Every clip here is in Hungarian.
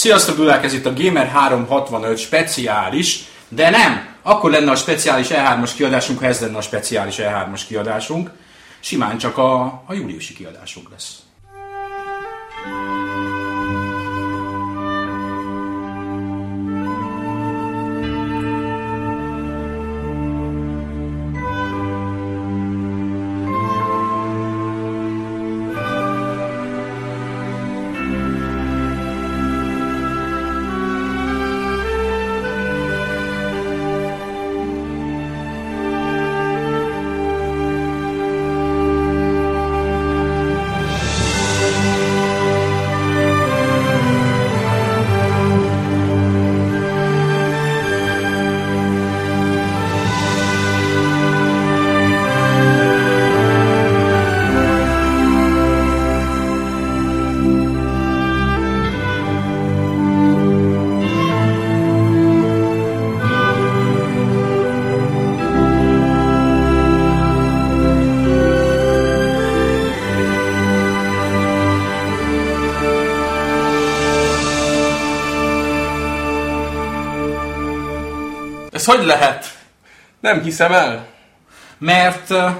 Sziasztok, Dudák, ez itt a Gamer 365 speciális, de nem, akkor lenne a speciális E3-as kiadásunk, ha ez lenne a speciális E3-as kiadásunk. Simán csak a, a júliusi kiadásunk lesz. Ez hogy lehet? Nem hiszem el. Mert uh,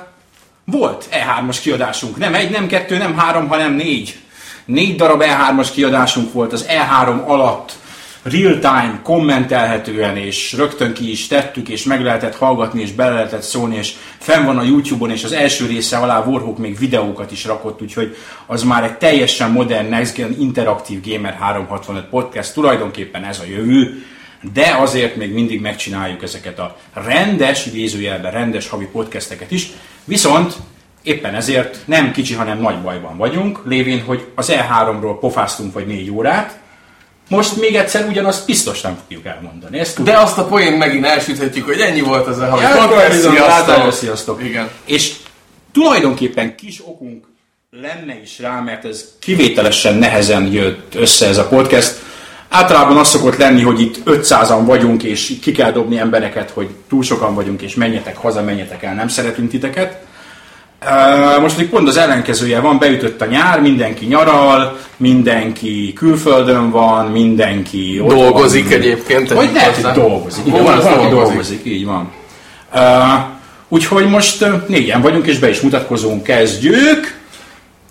volt E3-as kiadásunk. Nem egy, nem kettő, nem három, hanem négy. Négy darab E3-as kiadásunk volt az E3 alatt real-time, kommentelhetően, és rögtön ki is tettük, és meg lehetett hallgatni, és bele lehetett szólni, és fenn van a YouTube-on, és az első része alá Warhawk még videókat is rakott, úgyhogy az már egy teljesen modern, next gen, interaktív Gamer 365 podcast, tulajdonképpen ez a jövő, de azért még mindig megcsináljuk ezeket a rendes, idézőjelben rendes havi podcasteket is, viszont éppen ezért nem kicsi, hanem nagy bajban vagyunk, lévén, hogy az E3-ról pofáztunk vagy négy órát, most még egyszer ugyanazt biztos nem fogjuk elmondani. Ezt De azt a poén megint elsüthetjük, hogy ennyi volt az a havi Ja, podcast. bizony, Sziasztok! sziasztok. Igen. És tulajdonképpen kis okunk lenne is rá, mert ez kivételesen nehezen jött össze ez a podcast. Általában az szokott lenni, hogy itt 500-an vagyunk, és ki kell dobni embereket, hogy túl sokan vagyunk, és menjetek haza, menjetek el, nem szeretünk titeket. Most még pont az ellenkezője van, beütött a nyár, mindenki nyaral, mindenki külföldön van, mindenki Dolgozik van. egyébként, Vagy lehet, hogy dolgozik. Igen, Hol van, dolgozik? dolgozik, így van. Uh, úgyhogy most négyen vagyunk, és be is mutatkozunk. Kezdjük!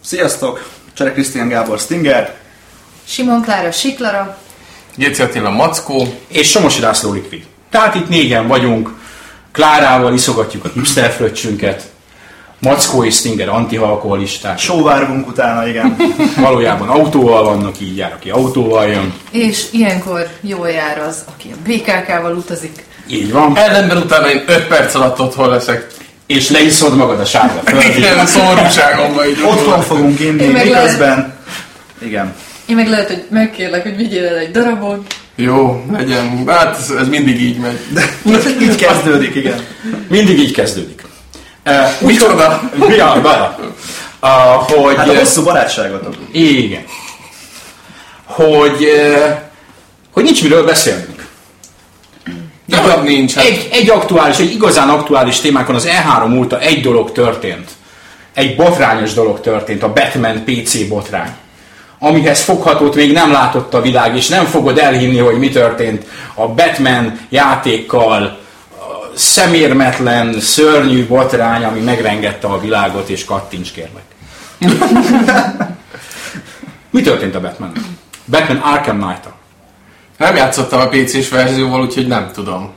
Sziasztok! Csere Krisztián Gábor Stinger. Simon Klára Siklara, Géci Attila Mackó. És Somosi László Liquid. Tehát itt négyen vagyunk, Klárával iszogatjuk a hipster fröccsünket, Mackó és Stinger antialkoholisták. Sóvárgunk utána, igen. Valójában autóval vannak, így jár, aki autóval jön. és ilyenkor jól jár az, aki a BKK-val utazik. Így van. Ellenben utána én 5 perc alatt otthon leszek. És leiszod magad a sárga földig. Igen, szomorúságomban így. Otthon fogunk inni, miközben... Igen. Én meg lehet, hogy megkérlek, hogy vigyél el egy darabot. Jó, legyen. Hát ez, ez mindig így megy. Így kezdődik, igen. Mindig így kezdődik. Uh, Micsoda? Ja, bár. Uh, hogy... Hát a hosszú barátságotok. Igen. Hogy, eh, hogy nincs miről beszélnünk. Darab nincs. Hát. Egy, egy aktuális, egy igazán aktuális témánkon az E3 óta egy dolog történt. Egy botrányos dolog történt, a Batman PC botrány. Amihez foghatót még nem látott a világ, és nem fogod elhinni, hogy mi történt a Batman játékkal, a szemérmetlen, szörnyű botrány, ami megrengette a világot, és kattints kérlek. mi történt a Batman? Batman Arkham Knight-a. Nem játszottam a PC-s verzióval, úgyhogy nem tudom.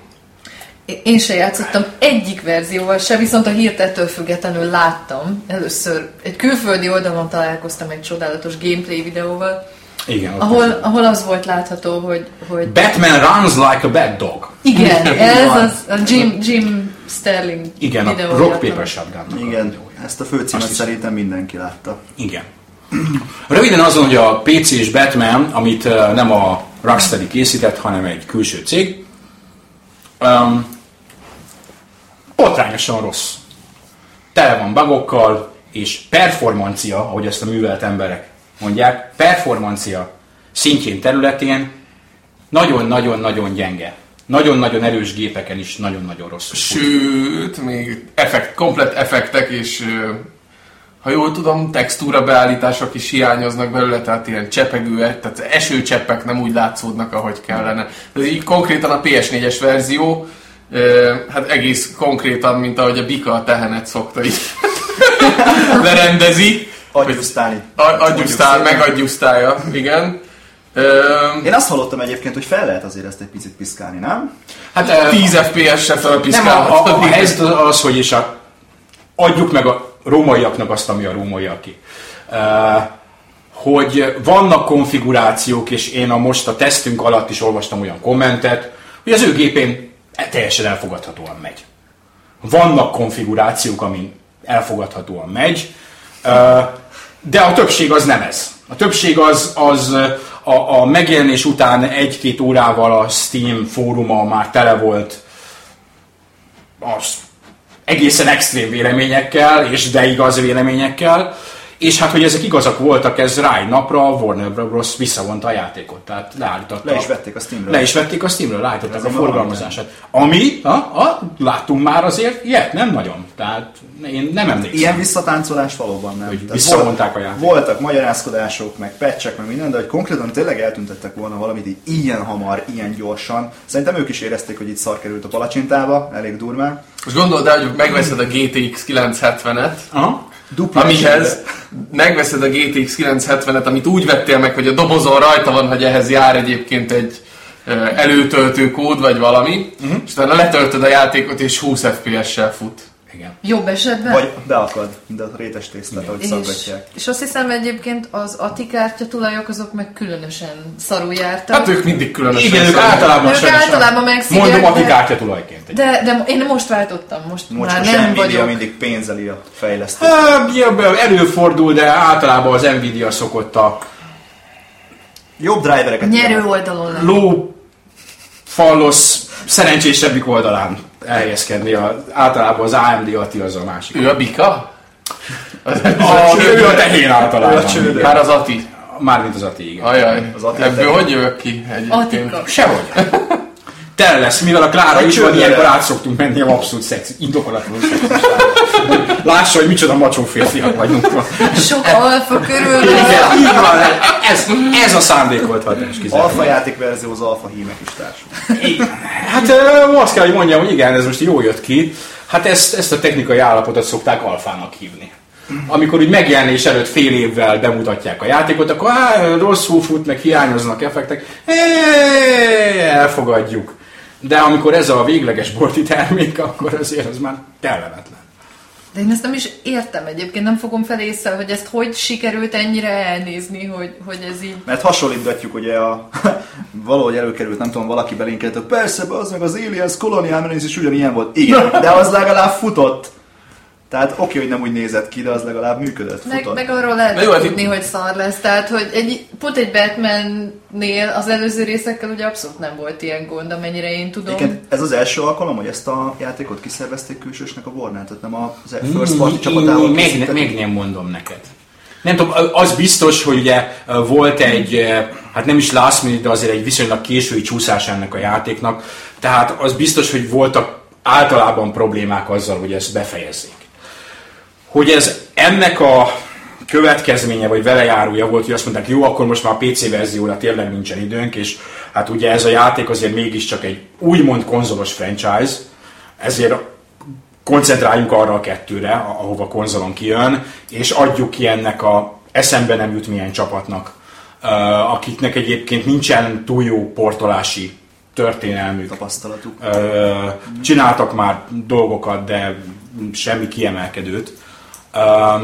Én se játszottam egyik verzióval se, viszont a hírt ettől függetlenül láttam. Először egy külföldi oldalon találkoztam egy csodálatos gameplay videóval, Igen, ahol, ahol az volt látható, hogy, hogy Batman runs like a bad dog. igen, ez az a Jim, Jim Sterling Igen, a. Rock Paper Shotgun. Igen. Ezt a főcímet szerintem mindenki látta. Igen. Röviden azon, hogy a PC és Batman, amit nem a Rocksteady készített, hanem egy külső cég, um, botrányosan rossz. Tele van bugokkal, és performancia, ahogy ezt a művelt emberek mondják, performancia szintjén területén nagyon-nagyon-nagyon gyenge. Nagyon-nagyon erős gépeken is nagyon-nagyon rosszul. fut. Sőt, még effekt, komplet effektek és ha jól tudom, textúra beállítások is hiányoznak belőle, tehát ilyen csepegőek, tehát esőcseppek nem úgy látszódnak, ahogy kellene. Ez így konkrétan a PS4-es verzió, hát egész konkrétan, mint ahogy a Bika a tehenet szokta így lerendezi. Adjusztálni. A- Adjusztál, megadjusztálja, igen. Én azt hallottam egyébként, hogy fel lehet azért ezt egy picit piszkálni, nem? Hát eh, 10 FPS-re nem, a, a, a az, az, hogy is a, adjuk meg a rómaiaknak azt, ami a rómaiaké. Uh, hogy vannak konfigurációk, és én a most a tesztünk alatt is olvastam olyan kommentet, hogy az ő gépén teljesen elfogadhatóan megy. Vannak konfigurációk, amin elfogadhatóan megy, de a többség az nem ez. A többség az, az a, a megjelenés után egy-két órával a Steam fóruma már tele volt az egészen extrém véleményekkel, és de igaz véleményekkel, és hát, hogy ezek igazak voltak, ez rá egy napra a Warner Bros. visszavonta a játékot, tehát leállította. Le is vették a Steamről. Le is vették a Steamről, leállították Ez a forgalmazását. Ami, ha, ha, láttunk már azért, ilyet nem nagyon. Tehát én nem emlékszem. Ilyen visszatáncolás valóban nem. Hogy visszavonták a játékot. Voltak magyarázkodások, meg patchek, meg minden, de hogy konkrétan tényleg eltüntettek volna valamit így ilyen hamar, ilyen gyorsan. Szerintem ők is érezték, hogy itt szar került a palacsintába, elég durván. Most gondold el, hogy megveszed a GTX 970-et, Aha. Dupla amihez megveszed a GTX 970-et, amit úgy vettél meg, hogy a dobozon rajta van, hogy ehhez jár egyébként egy előtöltő kód, vagy valami, uh-huh. és utána letöltöd a játékot, és 20 FPS-sel fut. Jobb esetben. Vagy beakad, de a rétes tésztát, ahogy és, szaggatják. és azt hiszem egyébként az ATI kártya tulajok azok meg különösen szarul jártak. Hát ők mindig különösen Igen, ők általában Ők általában megszívják, Mondom, a de- kártya tulajként. de, de én most váltottam, most Mocskos már nem Nvidia vagyok. mindig pénzeli a fejlesztőt. Hát, Előfordul, de általában az Nvidia szokott a Jobb drivereket. Nyerő oldalon lenni. ló fallosz szerencsésebbik oldalán elhelyezkedni. A, általában az AMD Ati az a másik. Ő a bika? Az, A, ő a tehén Ő a általában. csődő. Már az Ati. Mármint az Ati, igen. Ajaj, Az Ati ebből a hogy jövök ki egyébként? Atika. Sehogy. Tele lesz, mivel a Klára Egy is van, ilyenkor át szoktunk menni a abszolút szex, indokolatlanul szexuális. Lássa, hogy micsoda macsó férfiak vagyunk. Sok alfa körül. Igen, így van, ez, ez a szándékolt hatás kizárólag. Alfa játékverzió az alfa hímek is társul. Hát azt kell, hogy mondjam, hogy igen, ez most jól jött ki. Hát ezt, ezt a technikai állapotot szokták alfának hívni. Amikor úgy megjelenés előtt fél évvel bemutatják a játékot, akkor á, rosszul fut, meg hiányoznak effektek, é, elfogadjuk. De amikor ez a végleges bolti termék, akkor azért az már kellemetlen. De én ezt nem is értem egyébként, nem fogom fel észre, hogy ezt hogy sikerült ennyire elnézni, hogy, hogy ez így... Mert hasonlítgatjuk ugye a... valahogy előkerült, nem tudom, valaki belinkelte, persze, az meg az Aliens Marines is ugyanilyen volt. Igen, de az legalább futott. Tehát oké, hogy nem úgy nézett ki, de az legalább működött, Meg, futott. meg arról lehet jó, hát tudni, hogy szar lesz. Tehát, hogy egy, pont egy Batman-nél az előző részekkel ugye abszolút nem volt ilyen gond, amennyire én tudom. Egyébként ez az első alkalom, hogy ezt a játékot kiszervezték külsősnek a Warner, tehát nem az First Party csapatával meg, készítették. meg nem mondom neked. Nem tudom, az biztos, hogy ugye volt egy, hát nem is last minute, de azért egy viszonylag késői csúszás ennek a játéknak, tehát az biztos, hogy voltak általában problémák azzal, hogy ezt befejezzék. Hogy ez ennek a következménye, vagy velejárója volt, hogy azt mondták, jó, akkor most már a PC verzióra tényleg nincsen időnk, és hát ugye ez a játék azért mégiscsak egy úgymond konzolos franchise, ezért koncentráljunk arra a kettőre, ahova konzolon kijön, és adjuk ki ennek a eszembe nem jut milyen csapatnak, akiknek egyébként nincsen túl jó portolási történelmük. tapasztalatuk. Csináltak már dolgokat, de semmi kiemelkedőt. Ja,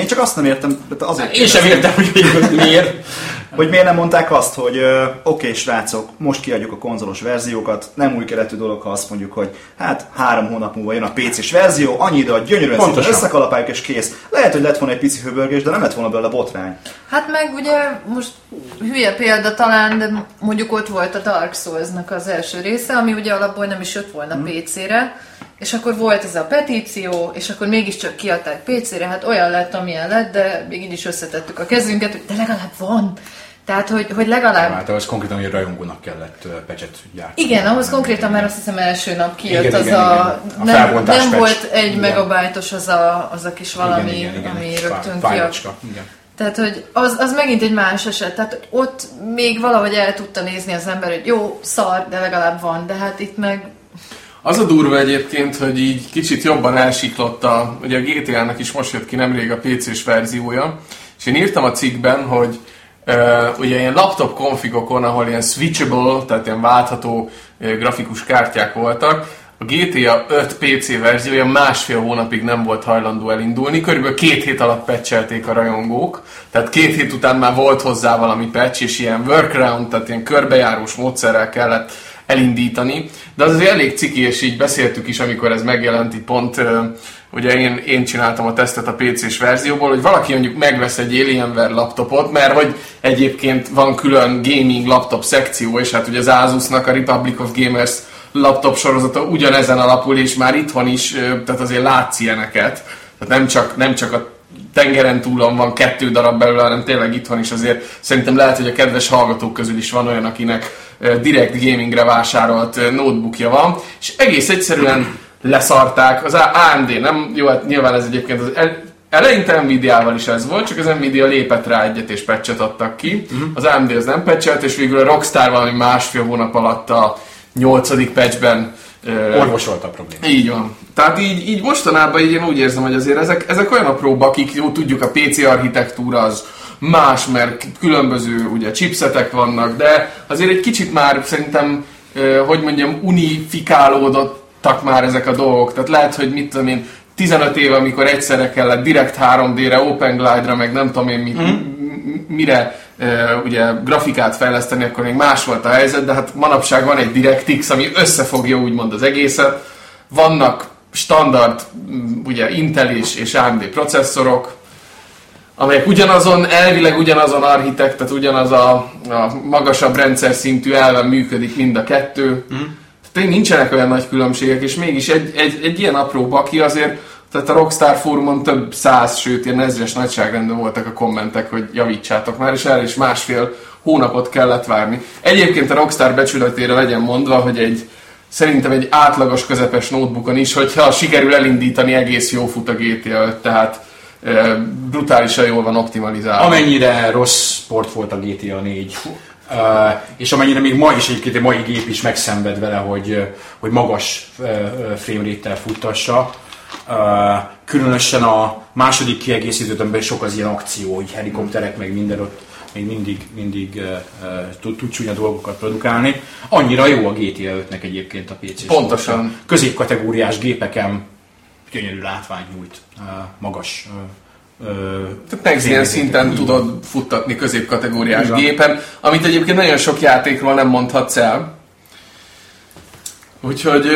én csak azt nem értem, de azért én sem értem, hogy miért. hogy miért nem mondták azt, hogy ö, oké, srácok, most kiadjuk a konzolos verziókat, nem új keletű dolog, ha azt mondjuk, hogy hát három hónap múlva jön a PC-s verzió, annyi idő, hogy gyönyörűen szépen Pontosan. összekalapáljuk és kész. Lehet, hogy lett volna egy pici hőbörgés, de nem lett volna belőle botrány. Hát meg ugye most hülye példa talán, de mondjuk ott volt a Dark Souls-nak az első része, ami ugye alapból nem is jött volna PC-re, és akkor volt ez a petíció, és akkor mégiscsak kiadták PC-re, hát olyan lett, amilyen lett, de még így is összetettük a kezünket, hogy de legalább van. Tehát, hogy, hogy legalább... Hát ahhoz konkrétan, hogy rajongónak kellett pecset gyártani. Igen, ahhoz konkrétan már azt hiszem első nap kijött Igen, az igen, a... igen. A nem, nem volt egy Igen. megabájtos az a, az a kis valami, igen, igen, igen. ami rögtön kijött. Igen. Tehát, hogy az, az megint egy más eset. Tehát ott még valahogy el tudta nézni az ember, hogy jó, szar, de legalább van. De hát itt meg Az a durva egyébként, hogy így kicsit jobban elsiklott a, ugye a GTA-nak is most jött ki nemrég a PC-s verziója, és én írtam a cikkben, hogy uh, ugye ilyen laptop konfigokon, ahol ilyen switchable, tehát ilyen váltható uh, grafikus kártyák voltak, a GTA 5 PC verziója másfél hónapig nem volt hajlandó elindulni, körülbelül két hét alatt patchelték a rajongók, tehát két hét után már volt hozzá valami patch, és ilyen workaround, tehát ilyen körbejárós módszerrel kellett elindítani, de az azért elég ciki, és így beszéltük is, amikor ez megjelent, így pont ugye én, én csináltam a tesztet a PC-s verzióból, hogy valaki mondjuk megvesz egy Alienware laptopot, mert hogy egyébként van külön gaming laptop szekció, és hát ugye az Asusnak a Republic of Gamers laptop sorozata ugyanezen alapul, és már itthon is, tehát azért látsz ilyeneket. Tehát nem csak, nem csak a tengeren túlon van kettő darab belőle, hanem tényleg itthon is azért szerintem lehet, hogy a kedves hallgatók közül is van olyan, akinek direkt gamingre vásárolt notebookja van, és egész egyszerűen leszarták. Az AMD, nem, jó, hát nyilván ez egyébként az el, Eleinte Nvidia-val is ez volt, csak az Nvidia lépett rá egyet és patchet adtak ki. Az AMD az nem patchelt, és végül a Rockstar valami másfél hónap alatt a nyolcadik patchben Orvosolta a problémát. így van. Tehát így, így mostanában így én úgy érzem, hogy azért ezek, ezek olyan apróbb, akik jó tudjuk, a PC architektúra az más, mert különböző ugye chipsetek vannak, de azért egy kicsit már szerintem, hogy mondjam, unifikálódottak már ezek a dolgok. Tehát lehet, hogy mit tudom én, 15 éve, amikor egyszerre kellett direkt 3D-re, Open Glide-ra, meg nem tudom én mit, mm. mire ugye grafikát fejleszteni, akkor még más volt a helyzet, de hát manapság van egy DirectX, ami összefogja úgymond az egészet. Vannak standard mm, ugye Intel és, és AMD processzorok, amelyek ugyanazon, elvileg ugyanazon architekt, tehát ugyanaz a, a magasabb rendszer szintű elven működik mind a kettő. Mm. Tehát nincsenek olyan nagy különbségek, és mégis egy, egy, egy ilyen apró baki azért, tehát a Rockstar fórumon több száz, sőt ilyen ezres nagyságrendben voltak a kommentek, hogy javítsátok már, és erre is másfél hónapot kellett várni. Egyébként a Rockstar becsületére legyen mondva, hogy egy szerintem egy átlagos közepes notebookon is, hogyha sikerül elindítani, egész jó fut a GTA 5, tehát e, brutálisan jól van optimalizálva. Amennyire rossz sport volt a GTA 4, uh, és amennyire még ma is egyébként egy mai gép is megszenved vele, hogy, hogy magas uh, uh, frame rate-tel futtassa. Uh, különösen a második kiegészítőt, amiben sok az ilyen akció, így helikopterek, meg minden ott még mindig, mindig uh, uh, tud, tud csúnya dolgokat produkálni. Annyira jó a GTA 5-nek egyébként a PC. Pontosan. Középkategóriás gépeken gyönyörű látvány nyújt, uh, magas next szinten tudod futtatni középkategóriás gépen, amit egyébként nagyon sok játékról nem mondhatsz el. Úgyhogy,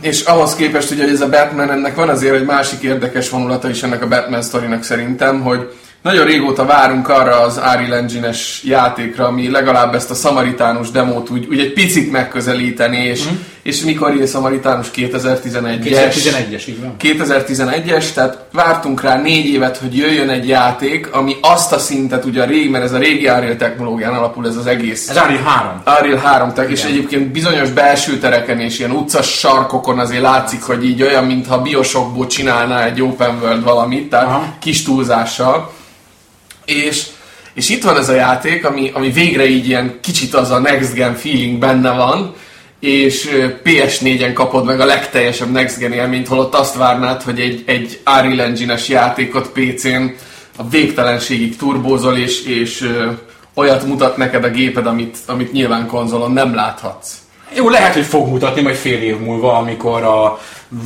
és ahhoz képest, ugye, hogy ez a Batman, ennek van azért egy másik érdekes vonulata is ennek a Batman sztorinak szerintem, hogy nagyon régóta várunk arra az Unreal Engine-es játékra, ami legalább ezt a szamaritánus demót úgy, úgy egy picit megközelíteni, és, mm. és mikor ír szamaritánus 2011-es? 2011-es, így van. 2011-es, tehát vártunk rá négy évet, hogy jöjjön egy játék, ami azt a szintet, ugye a régi, mert ez a régi Unreal technológián alapul ez az egész. Ez Unreal 3. Unreal 3 tech, és egyébként bizonyos belső tereken és ilyen utcas sarkokon azért látszik, hogy így olyan, mintha Bioshockból csinálná egy open world valamit, tehát Aha. kis túlzással. És, és itt van ez a játék, ami, ami végre így ilyen kicsit az a next gen feeling benne van, és ö, PS4-en kapod meg a legteljesebb next gen élményt, holott azt várnád, hogy egy, egy Unreal Engine-es játékot PC-n a végtelenségig turbózol, és, és olyat mutat neked a géped, amit, amit nyilván konzolon nem láthatsz. Jó, lehet, hogy fog mutatni majd fél év múlva, amikor a,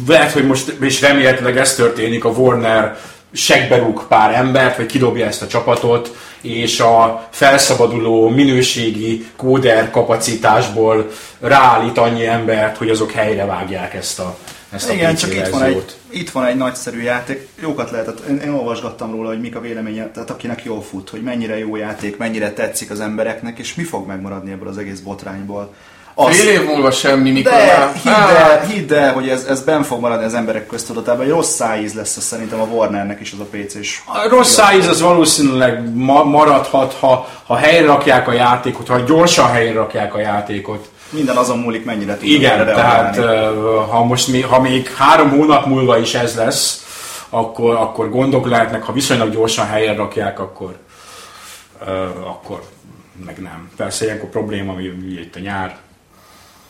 lehet, hogy most, és remélhetőleg ez történik, a Warner segberúg pár embert, vagy kidobja ezt a csapatot, és a felszabaduló minőségi kóder kapacitásból ráállít annyi embert, hogy azok helyre vágják ezt a, ezt a Igen, PC csak itt van, egy, itt van egy nagyszerű játék. Jókat lehetett, én, én olvasgattam róla, hogy mik a véleménye, tehát akinek jól fut, hogy mennyire jó játék, mennyire tetszik az embereknek, és mi fog megmaradni ebből az egész botrányból. Azt- Fél év múlva semmi, mikor De már... hidd el, hidd el, hogy ez, ez benn fog maradni az emberek köztudatában. Egy rossz szájíz lesz ez szerintem a Warnernek is az a PC-s. A rossz szájíz az valószínűleg ma- maradhat, ha, ha helyre rakják a játékot, ha gyorsan helyre rakják a játékot. Minden azon múlik, mennyire tudnak Igen, tehát reagálni. ha most mi, ha még három hónap múlva is ez lesz, akkor, akkor gondok lehetnek, ha viszonylag gyorsan helyre rakják, akkor, ö, akkor meg nem. Persze ilyenkor probléma, hogy itt a nyár.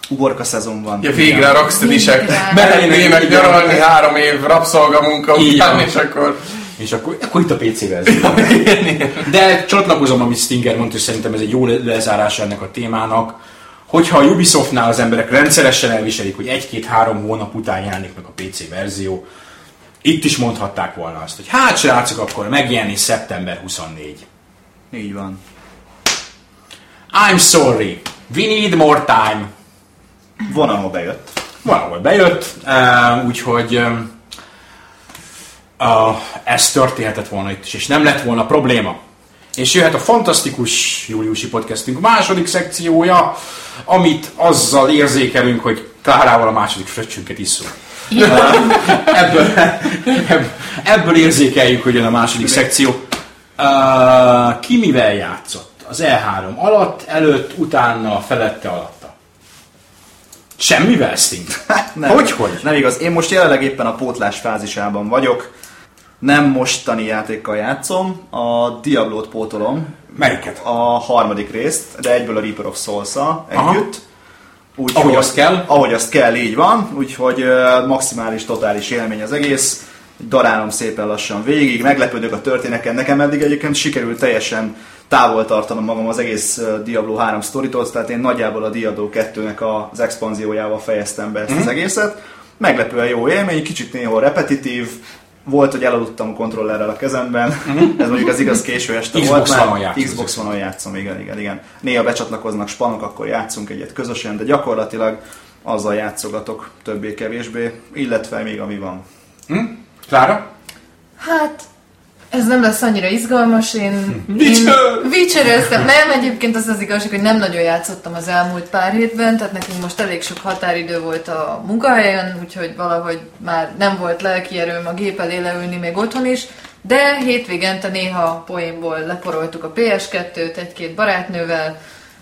Uborka szezon van. Ja, végre a rocksteadisek mehetnének Igen. nyaralni három év rabszolgamunka után, és akkor... És akkor, akkor itt a PC verzió. De csatlakozom, amit Stinger mondta, és szerintem ez egy jó le- lezárása ennek a témának. Hogyha a Ubisoftnál az emberek rendszeresen elviselik, hogy egy-két-három hónap után jelenik meg a PC verzió, itt is mondhatták volna azt, hogy hát srácok, akkor megjelenik szeptember 24. Így van. I'm sorry, we need more time. Van, ahol bejött. Valahol bejött, uh, úgyhogy uh, ez történhetett volna itt is, és nem lett volna probléma. És jöhet a fantasztikus júliusi podcastünk második szekciója, amit azzal érzékelünk, hogy Klárával a második fröccsünket isszuk. ebből, ebből, ebből érzékeljük, hogy jön a második szekció. Uh, ki mivel játszott? Az E3 alatt, előtt, utána, felette, alatta. Semmivel, Sting? Nem, Hogy, hogy? Nem igaz. Én most jelenleg éppen a pótlás fázisában vagyok. Nem mostani játékkal játszom, a Diablo-t pótolom, Melyiket? a harmadik részt, de egyből a Reaper of souls együtt. Úgy, Ahogy azt kell. Ahogy azt kell, így van. Úgyhogy ö, maximális, totális élmény az egész. Darálom szépen lassan végig, meglepődök a történeken. Nekem eddig egyébként sikerült teljesen távol tartanom magam az egész Diablo 3 sztoritól, tehát én nagyjából a Diablo 2-nek az expanziójával fejeztem be ezt Mhm. az egészet. Meglepően jó élmény, kicsit néha repetitív, volt, hogy elaludtam a kontrollerrel a kezemben, ez mondjuk az igaz késő este Mhm. Xbox volt, One-on játszol. Xbox One-on játszom, igen, igen, igen. Néha becsatlakoznak spanok, akkor játszunk egyet közösen, de gyakorlatilag azzal játszogatok többé-kevésbé, illetve még ami van. Hm? Klára? Hát, ez nem lesz annyira izgalmas, én... Én Witchereztem. Nem, egyébként az az igazság, hogy nem nagyon játszottam az elmúlt pár hétben, tehát nekünk most elég sok határidő volt a munkahelyen, úgyhogy valahogy már nem volt lelki erőm a gép elé leülni még otthon is, de hétvégente néha poénból leporoltuk a PS2-t egy-két barátnővel,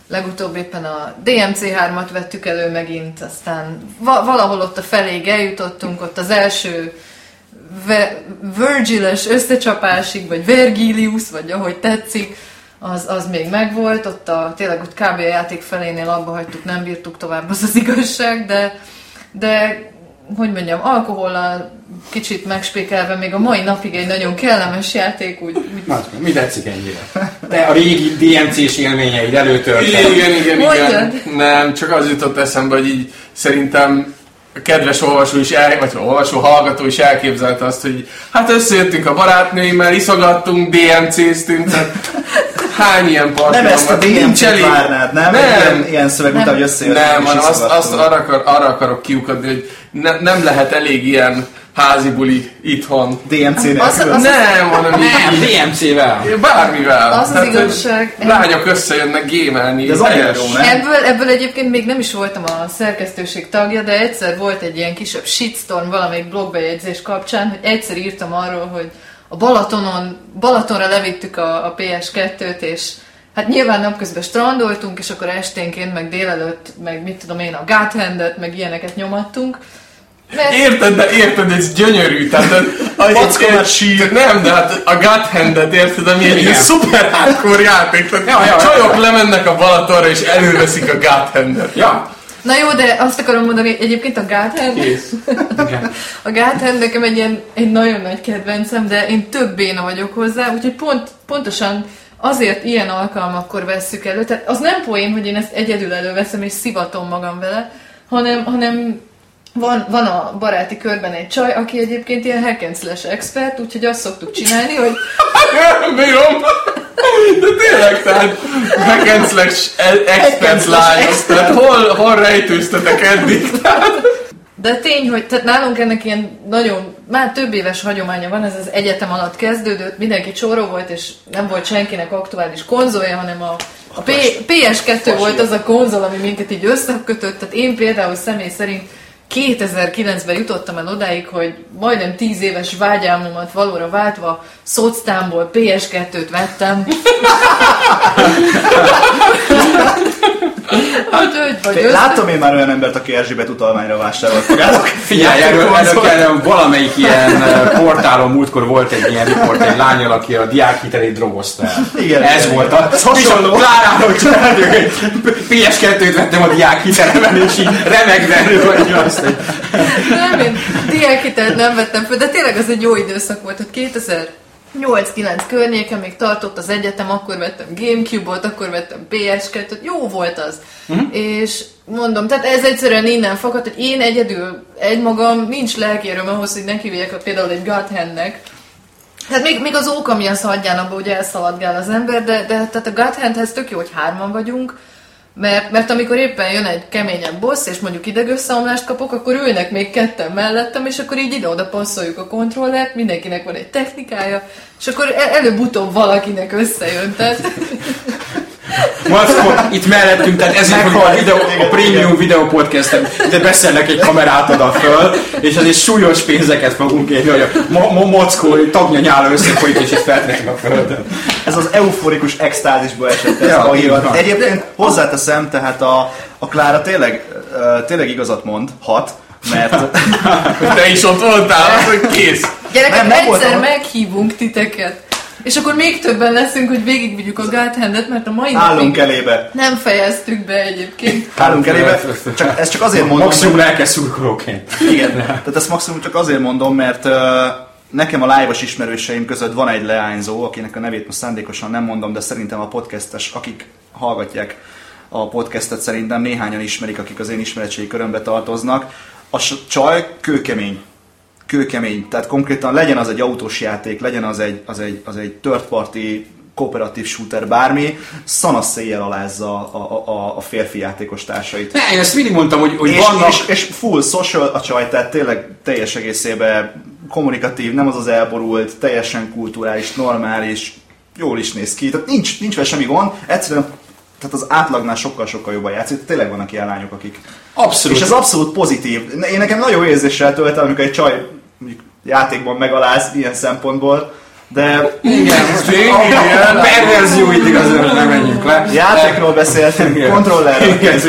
legutóbb éppen a DMC3-at vettük elő megint, aztán va- valahol ott a feléig eljutottunk, ott az első Ve- Virgiles összecsapásig, vagy Vergilius, vagy ahogy tetszik, az, az még megvolt, ott a, tényleg ott kb. a játék felénél abba hagytuk, nem bírtuk tovább, az az igazság, de, de hogy mondjam, alkohollal kicsit megspékelve még a mai napig egy nagyon kellemes játék, úgy, úgy Na, mi tetszik ennyire? Te a régi DMC-s élményeid előtörted. Igen, igen, igen. Mondjad. Nem, csak az jutott eszembe, hogy így szerintem kedves olvasó is, el, vagy olvasó hallgató is elképzelte azt, hogy hát összejöttünk a barátnőimmel, iszogattunk, DMC-ztünk, tehát hány ilyen parti Nem ezt a DMC-t elég. várnád, nem? Nem. Ilyen, ilyen szöveg Nem. után, hogy összejöttek Nem, hanem azt, azt arra, akar, arra akarok kiukadni, hogy ne, nem lehet elég ilyen házi buli itthon. DMC Az- nélkül. az- Nem, hanem Nem, DMC-vel. bármivel. Az az igazság. Lányok összejönnek gémelni. De az jó, nem? Ebből, ebből egyébként még nem is voltam a szerkesztőség tagja, de egyszer volt egy ilyen kisebb shitstorm valamelyik blogbejegyzés kapcsán, hogy egyszer írtam arról, hogy a Balatonon, Balatonra levittük a, a PS2-t, és hát nyilván napközben strandoltunk, és akkor esténként, meg délelőtt, meg mit tudom én, a Gathandet, meg ilyeneket nyomattunk. Mert Érted, de érted, ez gyönyörű. Tehát a, Packomat sír. Nem, de hát a God Hand-et érted, ami egy szuper hardcore játék. Tehát Ja, ja, ja. csajok lemennek a Balatonra és előveszik a God Hand-et. Ja. Na jó, de azt akarom mondani, egyébként a. Igen. A Gathand nekem egy, ilyen, egy nagyon nagy kedvencem, de én több béna vagyok hozzá, úgyhogy pont, pontosan azért ilyen alkalmakkor vesszük elő. Tehát az nem poén, hogy én ezt egyedül előveszem és szivatom magam vele, hanem, hanem van, van a baráti körben egy csaj, aki egyébként ilyen hack and slash expert, úgyhogy azt szoktuk csinálni, hogy bírom. De tényleg, tehát Hackensleg expert lányok, tehát hol, hol rejtőztetek eddig? De tény, hogy tehát nálunk ennek ilyen nagyon, már több éves hagyománya van, ez az egyetem alatt kezdődött, mindenki csóró volt, és nem volt senkinek aktuális konzolja, hanem a A P- PS2 volt az a konzol, ami minket így összekötött, tehát én például személy szerint 2009-ben jutottam el odáig, hogy majdnem 10 éves vágyálmomat valóra váltva szoctámból PS2-t vettem. hát, hogy vagy össze... Láttam én már olyan embert, aki Erzsébet utalmányra vásárolt magának. Figyelj, erről, erről kellene valamelyik ilyen portálon múltkor volt egy ilyen riport, egy lányal, aki a diákhitelét drogozta el. Igen, Ez igen, volt igen. a Ez hasonló. Kláráról csináljuk, hogy PS2-t vettem a diákhitelemben, és így remegve hogy azt, hogy Nem, én diákhitelt nem vettem föl, de tényleg az egy jó időszak volt, hogy 2008-9 környéken még tartott az egyetem, akkor vettem Gamecube-ot, akkor vettem PS2-t, jó volt az. Uh-huh. És mondom, tehát ez egyszerűen innen fakadt, hogy én egyedül, egymagam, nincs lelkérőm ahhoz, hogy nekivéljek a- például egy God Hand-nek, Hát még, még az óka milyen szaladján, abban ugye elszaladgál az ember, de, de tehát a God Handhez tök jó, hogy hárman vagyunk, mert, mert amikor éppen jön egy keményebb boss, és mondjuk idegösszeomlást kapok, akkor ülnek még ketten mellettem, és akkor így ide-oda passzoljuk a kontrollert, mindenkinek van egy technikája, és akkor el- előbb-utóbb valakinek összejön. Tehát Mackó, itt mellettünk, tehát ezért, hogy a, videó, a prémium videó podcastem, de beszélnek egy kamerát oda föl, és azért súlyos pénzeket fogunk érni, hogy a mo- mo- Mackó tagnya nyála összefolyik, és itt feltrekken a földön. Ez az euforikus extázisból esett ez Ja, a hírat. Egyébként hozzáteszem, tehát a, a Klára tényleg, tényleg igazat mond, hat, mert Te is ott voltál, hogy kész. gyerekek, Nem, nem egyszer voltam. meghívunk titeket, és akkor még többen leszünk, hogy végigvigyük a God Hand-et, mert a mai állunk elébe. nem fejeztük be egyébként. Állunk elébe. Csak, ezt csak azért mondom, Maximum lelkes szurkolóként. Igen, tehát ezt maximum csak azért mondom, mert uh, nekem a live-os ismerőseim között van egy leányzó, akinek a nevét most szándékosan nem mondom, de szerintem a podcastes, akik hallgatják a podcastet, szerintem néhányan ismerik, akik az én ismeretségi körömbe tartoznak. A csaj kőkemény. Kőkemény. Tehát konkrétan legyen az egy autós játék, legyen az egy, az egy, az egy third party kooperatív shooter, bármi, szanasz széjjel alázza a, a, a, a férfi játékos társait. Ne, én ezt mindig mondtam, hogy, hogy És, vannak... és, és full social a csaj, tehát tényleg teljes egészében kommunikatív, nem az az elborult, teljesen kulturális, normális, jól is néz ki. Tehát nincs, nincs vele semmi gond, egyszerűen tehát az átlagnál sokkal-sokkal jobban játszik. Tényleg vannak ilyen lányok, akik... Abszolút. És ez abszolút pozitív. Én nekem nagyon jó érzéssel tölt amikor egy csaj mondjuk játékban megaláz ilyen szempontból, de Igen, most a perverzió itt igazán, hogy nem menjünk le. játékról beszéltünk, Igen. kontrollerről Igen,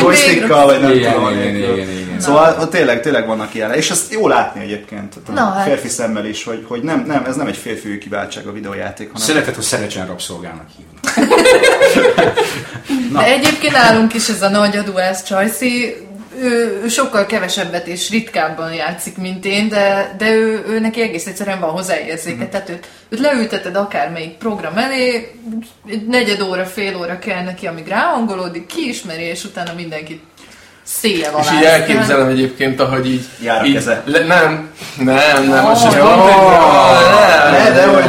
joystickkal, vagy nem Igen, tudom. igen, igen, igen. Szóval tényleg, tényleg vannak ilyen. És ezt jó látni egyébként. Na, a hát. férfi szemmel is, hogy, hogy nem, nem, ez nem egy férfi kiváltság a videójáték, hanem Szeretett, hogy szerecsen rabszolgának hívni. De egyébként nálunk is ez a nagy adóász Csajci, ő, ő sokkal kevesebbet és ritkábban játszik, mint én, de, de ő, ő neki egész egyszerűen van hozzáérzéke. Tehát őt, őt leülteted akármelyik program elé, egy negyed óra, fél óra kell neki, amíg ráhangolódik, kiismeri, és utána mindenkit széjjel És így elképzelem egyébként, ahogy így... Jár a így keze. Le, nem, nem, nem, az Jó. sem pont egy- nem, Ne, de hogy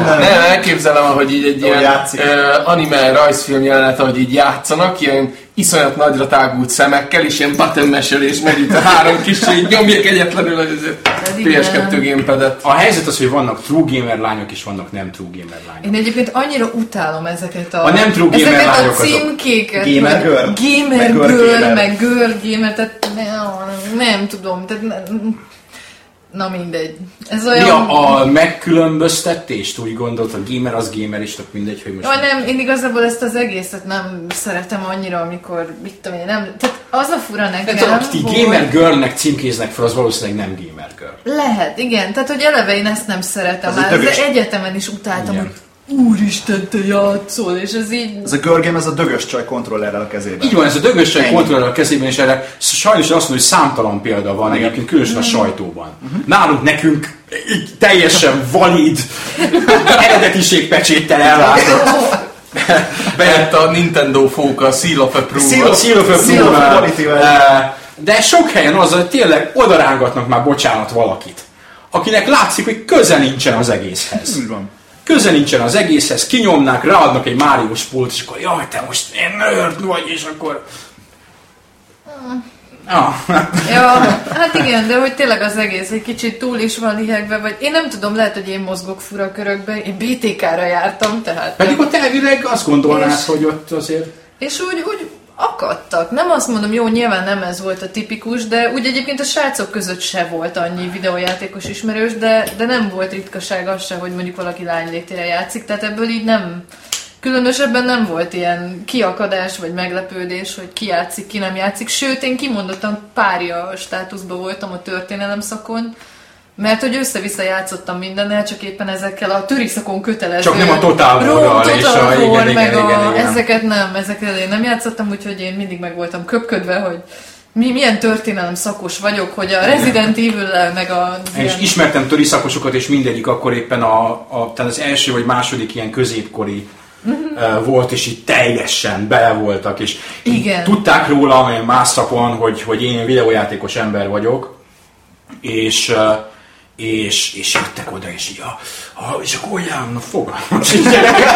elképzelem, ahogy így egy ilyen játszik. uh, anime rajzfilm jelenet, ahogy így játszanak, ilyen iszonyat nagyra tágult szemekkel, és ilyen button meselés megy itt a három kis, így nyomják egyetlenül az Pedig PS2 nem. gamepadet. A helyzet az, hogy vannak true gamer lányok, és vannak nem true gamer lányok. Én egyébként annyira utálom ezeket a, A nem true gamer ezeket lányok a azok. címkéket. Gamer hogy girl? Gamer Meg girl girl, gamer. meg girl gamer, tehát nem, nem tudom, tehát nem, na mindegy. Ez Mi olyan... a, a megkülönböztetést? Úgy gondolt, a gamer az gamer is, tök mindegy, hogy most... Jó, nem, én igazából ezt az egészet nem szeretem annyira, amikor, mit tudom én, nem, tehát az a fura nekem, így hogy- gamer girlnek címkéznek fel, az valószínűleg nem gamer girl. Lehet, igen, tehát hogy eleve én ezt nem szeretem, Az egy már az egyetemen is utáltam, Igen. hogy úristen, te játszol, és ez így... Ez a girl game, ez a dögös csaj kontrollerrel a kezében. Így van, ez a dögös Ennyi. kontroller a kezében, és erre sajnos azt mondom, hogy számtalan példa van egyébként, különösen a sajtóban. Nálunk nekünk így teljesen valid, eredetiségpecséttel ellátott. Bejött a Nintendo fóka, Seal of Approval. Seal, of approval. Eh, De sok helyen az, hogy tényleg odarángatnak már bocsánat valakit, akinek látszik, hogy köze nincsen az egészhez. Úgy van. Köze nincsen az egészhez, kinyomnák, ráadnak egy Máriós pult, és akkor jaj, te most én nerd vagy, és akkor... Ah, Ja, hát igen, de hogy tényleg az egész egy kicsit túl is van lihegve, vagy én nem tudom, lehet, hogy én mozgok fura körökben, én BTK-ra jártam, tehát... pedig ott elvileg azt gondolnád, És- hogy ott azért... És úgy, úgy akadtak. Nem azt mondom, jó, nyilván nem ez volt a tipikus, de úgy egyébként a srácok között se volt annyi videójátékos ismerős, de, de nem volt ritkaság az se, hogy mondjuk valaki lánylétére játszik, tehát ebből így nem, különösebben nem volt ilyen kiakadás vagy meglepődés, hogy ki játszik, ki nem játszik, sőt, én kimondottan párja státuszban voltam a történelem szakon, mert hogy össze-vissza játszottam mindennel, csak éppen ezekkel a töriszakon kötelező... Csak nem a Total és a- igen, igen, meg igen, a, igen. ezeket nem, ezekkel én nem játszottam, úgyhogy én mindig meg voltam köpködve, hogy mi, milyen történelem szakos vagyok, hogy a Resident evil meg a... És ismertem töri szakosokat, és mindegyik akkor éppen a, a tehát az első vagy második ilyen középkori uh, volt, és így teljesen bele voltak, és Igen. tudták róla olyan más szakon, hogy, hogy én videójátékos ember vagyok, és uh, és, és jöttek oda, és így, a, a, és akkor olyan, na fogalmas, így gyerekek,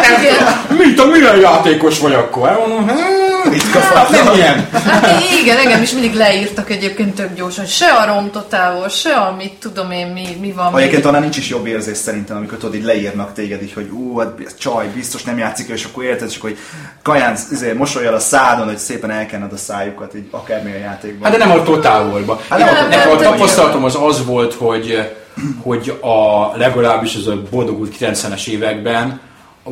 mint a milyen játékos vagy akkor? Mondom, hát, ritka hát nem ilyen. Hát igen, engem is mindig leírtak egyébként tök gyorsan, se a Rom Total se a mit tudom én, mi, mi van. Egyébként talán nincs is jobb érzés szerintem, amikor tudod, így leírnak téged, így, hogy ú, hát csaj, biztos nem játszik, és akkor érted, és akkor hogy kaján izé, mosolyal a szádon, hogy szépen elkenned a szájukat, így akármilyen játékban. Hát de nem a Total War-ba. Hát nem nem, a Total a tapasztalatom az az volt, hogy, hogy a legalábbis az a boldogult 90-es években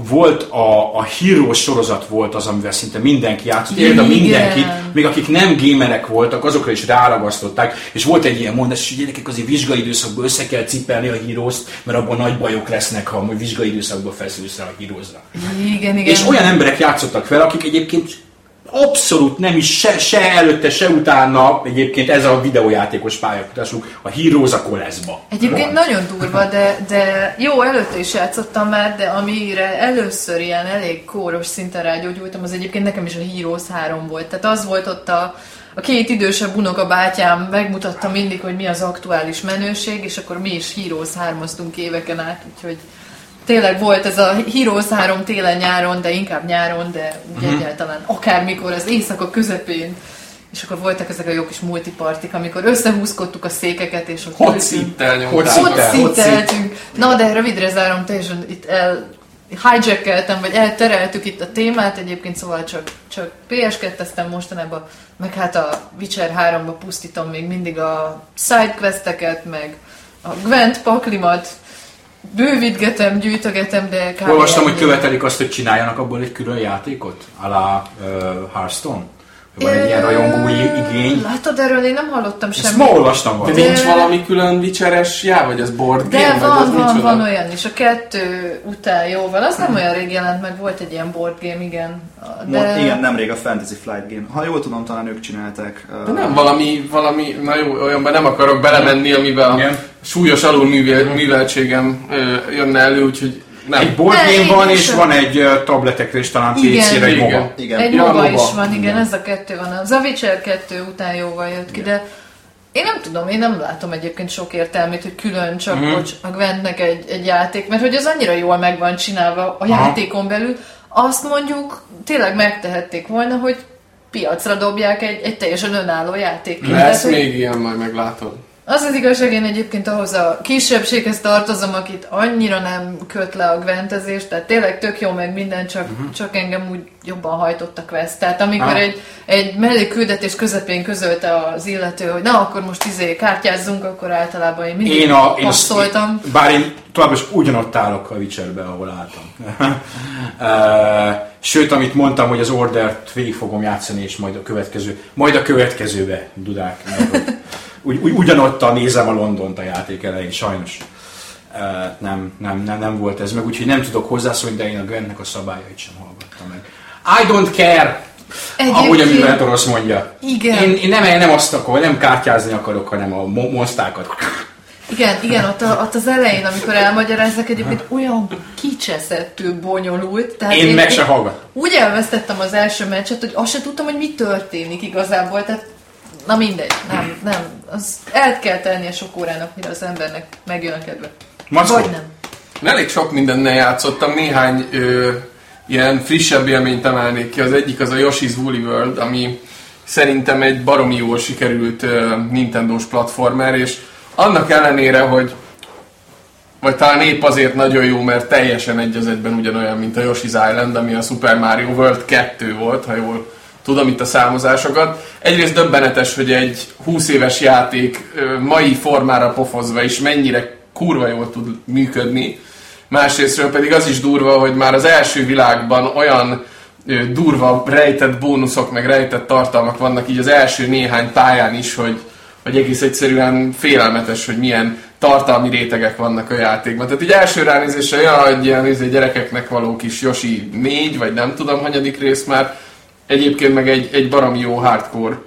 volt a, a Hero sorozat volt az, amivel szinte mindenki játszott, Igen. de mindenki, még akik nem gamerek voltak, azokra is ráragasztották, és volt egy ilyen mondás, hogy gyerekek azért vizsgai időszakban össze kell cipelni a heroes mert abban nagy bajok lesznek, ha majd vizsgai időszakban feszülsz rá a heroesra. Igen, igen. És olyan emberek játszottak fel, akik egyébként abszolút nem is se, se előtte, se utána egyébként ez a videójátékos pályafutásuk a Heroes a koleszba. Egyébként nagyon durva, de, de jó, előtte is játszottam már, de amire először ilyen elég kóros szinten rágyógyultam, az egyébként nekem is a Heroes 3 volt. Tehát az volt ott a, a két idősebb unoka bátyám megmutatta mindig, hogy mi az aktuális menőség, és akkor mi is Heroes 3 éveken át, úgyhogy tényleg volt ez a Heroes 3 télen-nyáron, de inkább nyáron, de úgy Mhm. egyáltalán akármikor, az éjszaka közepén. És akkor voltak ezek a jó kis multipartik, amikor összehúzkodtuk a székeket, és ott szinteltünk. Na, de rövidre zárom, teljesen itt el hijackeltem, vagy eltereltük itt a témát, egyébként szóval csak, csak PS2-eztem mostanában, meg hát a Witcher 3-ba pusztítom még mindig a sidequesteket, meg a Gwent paklimat, bővítgetem, gyűjtögetem, de kb. Olvastam, hogy követelik azt, hogy csináljanak abból egy külön játékot, alá uh, Hearthstone. Van egy ilyen rajongói igény. Látod, erről én nem hallottam Ezt semmit. ma olvastam De valamit. nincs valami külön vicseres já, vagy az board game, De vagy van, az van, van olyan is. A kettő után jóval. Az nem olyan rég jelent meg, volt egy ilyen board game, igen. De... De... Igen, nemrég a Fantasy Flight Game. Ha jól tudom, talán ők csinálták. De nem valami, valami, na jó, olyanban nem akarok belemenni, amiben a Igen. súlyos alulműveltségem jönne elő, úgyhogy nem. Egy board Ne, game igen, van, és van egy tabletekre, és talán Igen. PC-re egy Igen. moba. Igen. Egy Ja, MOBA is van, igen, ez a kettő van. Az a Witcher 2 után jóval jött ki, de én nem tudom, én nem látom egyébként sok értelmét, hogy külön csak Mhm. uh-huh. hogy a Gwentnek egy, egy játék, mert hogy az annyira jól meg van csinálva a Aha. játékon belül, azt mondjuk tényleg megtehették volna, hogy piacra dobják egy, egy teljesen önálló játék. Lesz hogy még ilyen, majd meglátod. Az az igazság, én egyébként ahhoz a kisebbséghez tartozom, akit annyira nem köt le a gwentezés, tehát tényleg tök jó meg minden, csak, uh-huh. csak engem úgy jobban hajtott a quest. Tehát amikor Ah. egy, egy mellékküldetés közepén közölte az illető, hogy na akkor most izé kártyázzunk, akkor általában én mindig Én a, én passzoltam. a, bár én továbbra is ugyanott állok a Witcherbe, ahol álltam. Sőt, amit mondtam, hogy az Ordert végig fogom játszani, és majd a következő, majd a következőbe, dudák. mert hogy Úgy, úgy, ugyanott nézem a Londont a játék elején, sajnos. Uh, nem, nem, nem, nem volt ez meg, úgyhogy nem tudok hozzászólni, de én a Gwennek a szabályait sem hallgattam meg. I don't care! Ahogy a Egyébként- művelet orosz mondja. Igen. Én, én nem, én nem azt akarok, nem kártyázni akarok, hanem a mo- monsztákat. Igen, igen, ott, a, ott az elején, amikor elmagyarázzák, egyébként olyan kicseszettő, bonyolult. Tehát Én meg se hallgatom. Úgy elvesztettem az első meccset, hogy azt se tudtam, hogy mi történik igazából. Tehát, na mindegy, nem, nem. Az el kell tennie sok órának, mire az embernek megjön a kedve. Mackó? Vagy nem. Elég sok mindennel játszottam, néhány ö, ilyen frissebb élményt emelnék ki. Az egyik az a Yoshi's Woolly World, ami szerintem egy baromi jól sikerült uh, Nintendo-s platformer, és annak ellenére, hogy vagy talán épp azért nagyon jó, mert teljesen egy az egyben ugyanolyan, mint a Yoshi's Island, ami a Super Mario World 2 volt, ha jól tudom itt a számozásokat. Egyrészt döbbenetes, hogy egy 20 éves játék mai formára pofozva is mennyire kurva jól tud működni. Másrésztről pedig az is durva, hogy már az első világban olyan durva rejtett bónuszok, meg rejtett tartalmak vannak így az első néhány pályán is, hogy, hogy egész egyszerűen félelmetes, hogy milyen tartalmi rétegek vannak a játékban. Tehát így első ránézésre, ja, hogy ilyen izé, gyerekeknek való kis Yoshi 4, vagy nem tudom, hanyadik rész már, egyébként meg egy, egy baromi jó hardcore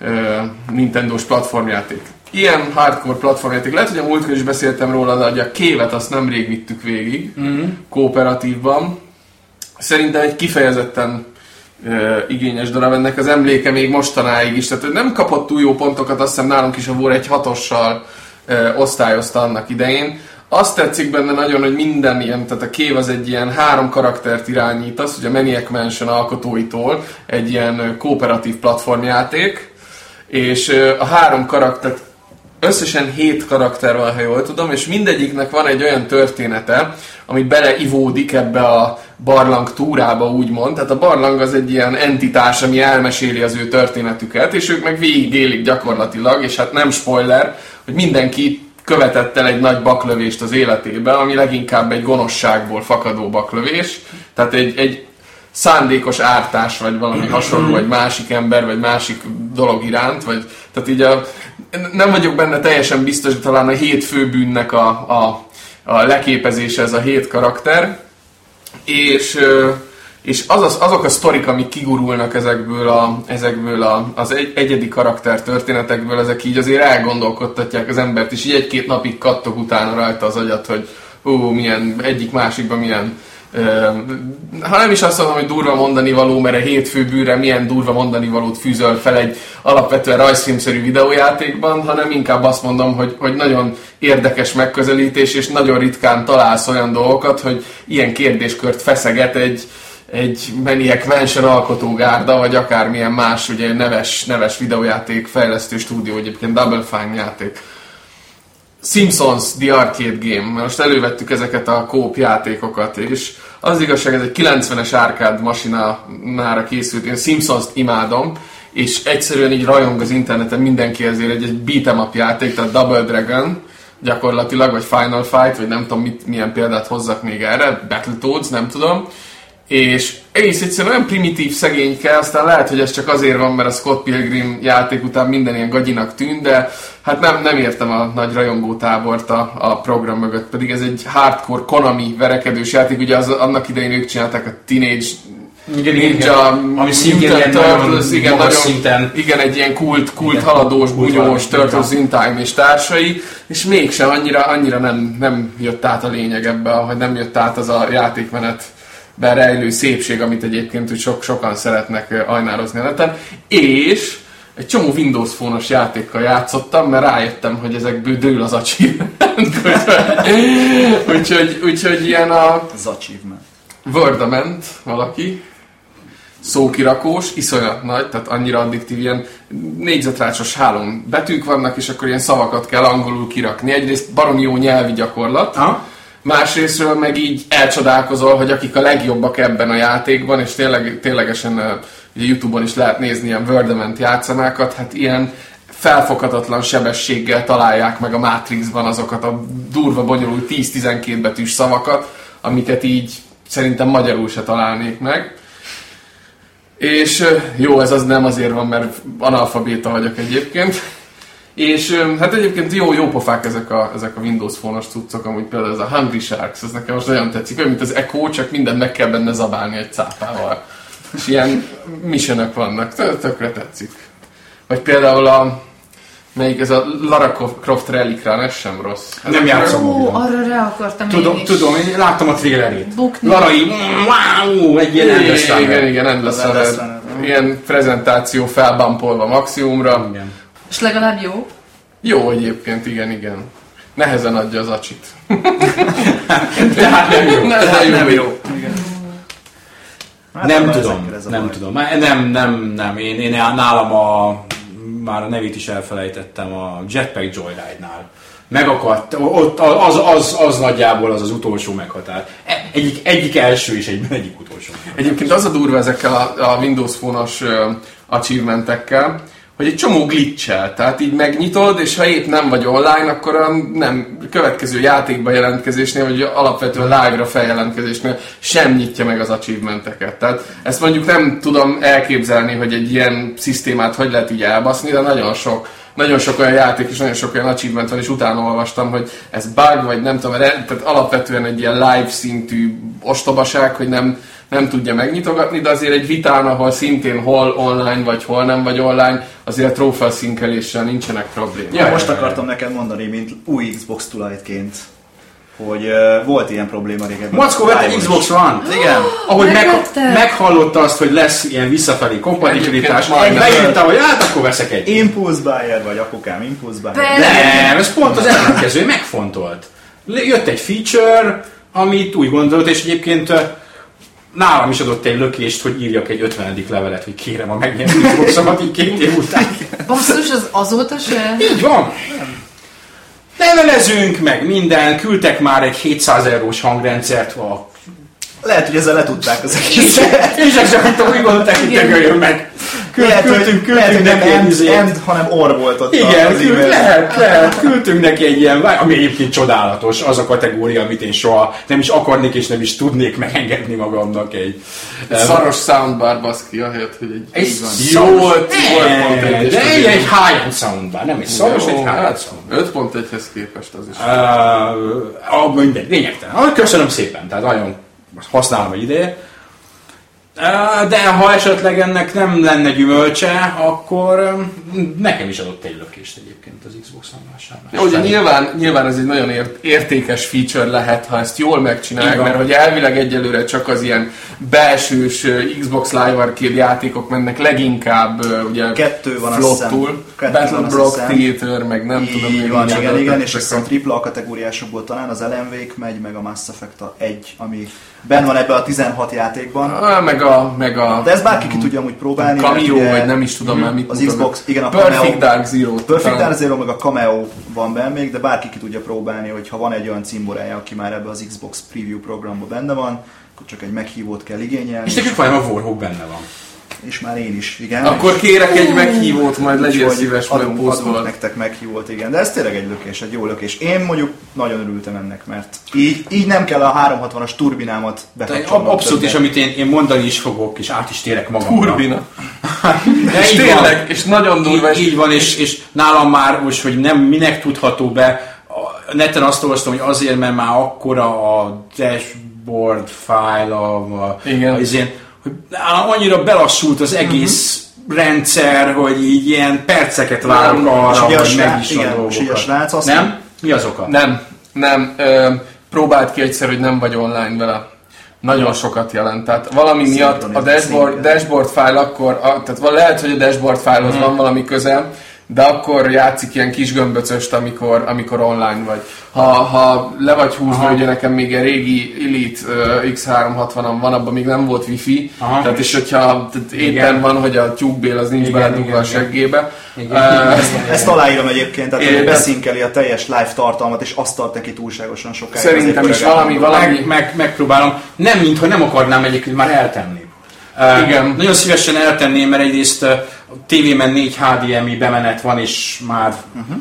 uh, Nintendo-s platformjáték. Ilyen hardcore platformjáték. Lehet, hogy a múltkor is beszéltem róla, de hogy a kévet azt nemrég vittük végig, mm-hmm. kooperatívban. Szerintem egy kifejezetten uh, igényes darab, ennek az emléke még mostanáig is. Tehát nem kapott túl jó pontokat, azt hiszem nálunk is a War egy hatossal uh, osztályozta annak idején. Azt tetszik benne nagyon, hogy minden ilyen, tehát a kév az egy ilyen három karaktert irányítasz, ugye Maniac Mansion alkotóitól egy ilyen kooperatív platformjáték, és a három karakter, összesen hét karakter van, ha jól tudom, és mindegyiknek van egy olyan története, ami beleivódik ebbe a barlang túrába, úgymond. Tehát a barlang az egy ilyen entitás, ami elmeséli az ő történetüket, és ők meg végigélik gyakorlatilag, és hát nem spoiler, hogy mindenki követett el egy nagy baklövést az életében, ami leginkább egy gonoszságból fakadó baklövés. Tehát egy, egy szándékos ártás, vagy valami hasonló, egy másik ember, vagy másik dolog iránt, vagy, tehát így a, nem vagyok benne teljesen biztos, hogy talán a hét főbűnnek a, a, a leképezése ez a hét karakter, és és az, az, azok a sztorik, amik kigurulnak ezekből, a, ezekből a, az egy, egyedi karakter történetekből, ezek így azért elgondolkodtatják az embert, és így egy-két napig kattog utána rajta az agyat, hogy ó, milyen, egyik másikban milyen ha nem is azt mondom, hogy durva mondani való, mert a hétfő bűre milyen durva mondani valót fűzöl fel egy alapvetően rajzfilmszerű videójátékban, hanem inkább azt mondom, hogy, hogy nagyon érdekes megközelítés, és nagyon ritkán találsz olyan dolgokat, hogy ilyen kérdéskört feszeget egy, egy Maniac Mansion alkotógárda, vagy akármilyen más ugye neves, neves videójáték fejlesztő stúdió, egyébként Double Fine játék. Simpsons The Arcade Game. Most elővettük ezeket a kóp játékokat, és az igazság, ez egy 90-es árkád masinára készült. Én Simpsons-t imádom, és egyszerűen így rajong az interneten mindenki ezért egy, egy beat'em up játék, tehát Double Dragon gyakorlatilag, vagy Final Fight, vagy nem tudom mit, milyen példát hozzak még erre, Battletoads, nem tudom és egész egyszerűen olyan primitív szegényke, aztán lehet, hogy ez csak azért van, mert a Scott Pilgrim játék után minden ilyen gagyinak tűnt, de hát nem, nem értem a nagy rajongó tábort a, a program mögött, pedig ez egy hardcore Konami verekedős játék, ugye az, annak idején ők csinálták a Teenage igen, Ninja, igen, ami szintén ilyen Turtles, igen, nagyon, szinten. igen, egy ilyen kult, kult igen, haladós, bunyós Turtles in Time és társai, és mégsem annyira, annyira nem, nem jött át a lényeg ebbe, hogy nem jött át az a játékmenet ben rejlő szépség, amit egyébként úgy sok, sokan szeretnek ajnározni a neten, és egy csomó Windows fónos játékkal játszottam, mert rájöttem, hogy ezekből dől az achievement. úgyhogy, úgyhogy ilyen a... Az achievement. Wordament valaki, szókirakós, iszonyat nagy, tehát annyira addiktív, ilyen négyzetrácsos hálón betűk vannak, és akkor ilyen szavakat kell angolul kirakni. Egyrészt baromi jó nyelvi gyakorlat, Aha másrésztről meg így elcsodálkozol, hogy akik a legjobbak ebben a játékban, és tényleg, ténylegesen ugye Youtube-on is lehet nézni ilyen Wordament játszanákat, hát ilyen felfoghatatlan sebességgel találják meg a Matrixban azokat a durva, bonyolult 10-12 betűs szavakat, amiket így szerintem magyarul se találnék meg. És jó, ez az nem azért van, mert analfabéta vagyok egyébként, és hát egyébként jó, jó pofák ezek a, ezek a Windows Phone-os cuccok, amúgy például ez a Hungry Sharks, ez nekem most nagyon tetszik, olyan, mint az Echo, csak mindent meg kell benne zabálni egy cápával. És ilyen missionök vannak, tökre tetszik. Vagy például a Melyik ez a Lara Croft Relicra, ez sem rossz. Ez nem játszom Ó, arra rá akartam tudom, én is. Tudom, én láttam a trailerét. Bukni. Larai, wow, egy ilyen endless igen, igen, igen, endless Ilyen prezentáció felbampolva maximumra. Igen. És legalább jó? Jó egyébként, igen, igen. Nehezen adja az acsit. Tehát nem jó. Nehezen nem jó. jó. Igen. Hát nem tudom, nem baj. tudom. Nem, nem, nem. Én, én nálam a, már a nevét is elfelejtettem, a Jetpack Joyride-nál. Megakadt, ott az, az, az nagyjából az az utolsó meghatár. E- Egyik, egyik első és egyben egyik utolsó. Egyébként az a durva ezekkel a, a Windows Phone-os achievementekkel, hogy egy csomó glitchel, tehát így megnyitod, és ha épp nem vagy online, akkor a nem, következő játékba jelentkezésnél, vagy alapvetően live-ra feljelentkezésnél sem nyitja meg az achievementeket. Tehát ezt mondjuk nem tudom elképzelni, hogy egy ilyen szisztémát hogy lehet így elbaszni, de nagyon sok nagyon sok olyan játék és nagyon sok olyan achievement van, és utána olvastam, hogy ez bug, vagy nem tudom, tehát alapvetően egy ilyen live szintű ostobaság, hogy nem, nem tudja megnyitogatni, de azért egy vitán, ahol szintén hol online vagy hol nem vagy online, azért trófeaszinkeléssel nincsenek problémák. Ja, most akartam neked mondani, mint új Xbox tulajként, hogy uh, volt ilyen probléma régebben. Mackó vett egy Xbox. One. Igen. Ahogy meg, meghallotta azt, hogy lesz ilyen visszafelé kompatibilitás, Egyébként majdnem. beírta, hogy hát akkor veszek egy. Impulse buyer, vagy apukám Impulse buyer. Persze. Nem, ez pont az ellenkező, megfontolt. Jött egy feature, amit úgy gondolt, és egyébként nálam is adott egy lökést, hogy írjak egy 50. levelet, hogy kérem a megnyert Xboxomat így két év után. Basszus, az azóta se? Így van. Levelezünk, meg minden, küldtek már egy 700 eurós hangrendszert, a Lehet, hogy ezzel letudták az egészet. és itt úgy gondolták, hogy Igen. dögöljön meg. Küld, Lehet, küldtünk, lehet, küldtünk nem neki egy end, hanem or volt ott Igen, az küld, lehet, lehet, küldtünk neki egy ilyen, ami egyébként csodálatos, az a kategória, amit én soha nem is akarnék és nem is tudnék megengedni magamnak egy... Szaros soundbar baszki, ahelyett, hogy egy, Egy jó de egy, egy high-end soundbar, nem egy szaros, egy high-end soundbar. 5.1-hez képest az is. Uh, mindegy, lényegtelen. Köszönöm szépen, tehát nagyon használom egy ideje. De ha esetleg ennek nem lenne gyümölcse, akkor nekem is adott egy lökést egyébként az Xbox One vásárlás. Ugye nyilván, nyilván ez egy nagyon ért, értékes feature lehet, ha ezt jól Így megcsinálják, mert hogy elvileg egyelőre csak az ilyen belsős Xbox Live Arcade játékok mennek leginkább ugye Kettő van, flottul. Battle Block. Theater, meg nem Így tudom még van, micsoda igen, igen, és tripla A kategóriásokból talán az Alan Wake megy, meg a Mass Effect a 1, ami ben van ebbe a 16 játékban. Ah, meg a, meg a De ez bárki ki tudja amúgy próbálni. Cameo, vagy nem is tudom már mit Az. Xbox, igen, a Perfect Cameo. Dark Zero. Perfect Dark Zero meg a Cameo van benne még, de bárki ki tudja próbálni, hogy ha van egy olyan cimborája, aki már ebbe az Xbox Preview programba benne van, akkor csak egy meghívót kell igényelni, És nekünk vajon a Warhawk benne van. És már én is, igen. Akkor kérek egy meghívót, majd legyél Úgyhogy szíves, majd posztolod. nektek meghívót, igen. De ez tényleg egy lökés, egy jó lökés. Én mondjuk nagyon örültem ennek, mert így, így nem kell a 360-as turbinámat bekapcsolnom. ab- abszolút, és amit én, én mondani is fogok, és át is térek magamra. Turbina. De És tényleg, van. és nagyon durva, Így, és így van, és, és nálam már most, hogy nem minek tudható be, a neten azt olvastam, hogy azért, mert már akkora a dashboard file, a, a, Igen. a izén, hogy nálam annyira belassult az egész rendszer, hogy így ilyen perceket várok Nem, arra, hogy srác- megnyissa a igen, és a srác azt Nem? Mi az oka? Nem, nem. Ö, próbáld ki egyszer, hogy nem vagy online vele. Nagyon sokat jelent. Tehát valami miatt a dashboard, dashboard file akkor, a, tehát val- lehet, hogy a dashboard filehoz van valami köze, de akkor játszik ilyen kis gömböcöst, amikor, amikor online vagy. Ha, ha le vagy húzva, Aha. ugye nekem még egy régi Elite uh, X360-am van, abban még nem volt wifi, Aha. tehát és hogyha tehát éppen van, hogy a tyúkbél az nincs beledugva a seggébe. Igen. Ö, Ezt aláírom egyébként, tehát Igen. beszinkeli a teljes live tartalmat, és azt tart neki túlságosan sokáig. Szerintem is valami- valami- Meg, meg, megpróbálom. Nem, mintha nem akarnám egyébként már eltenni. Igen. Nagyon szívesen eltenném, mert egyrészt a tévében 4 HDMI bemenet van, és már uh-huh.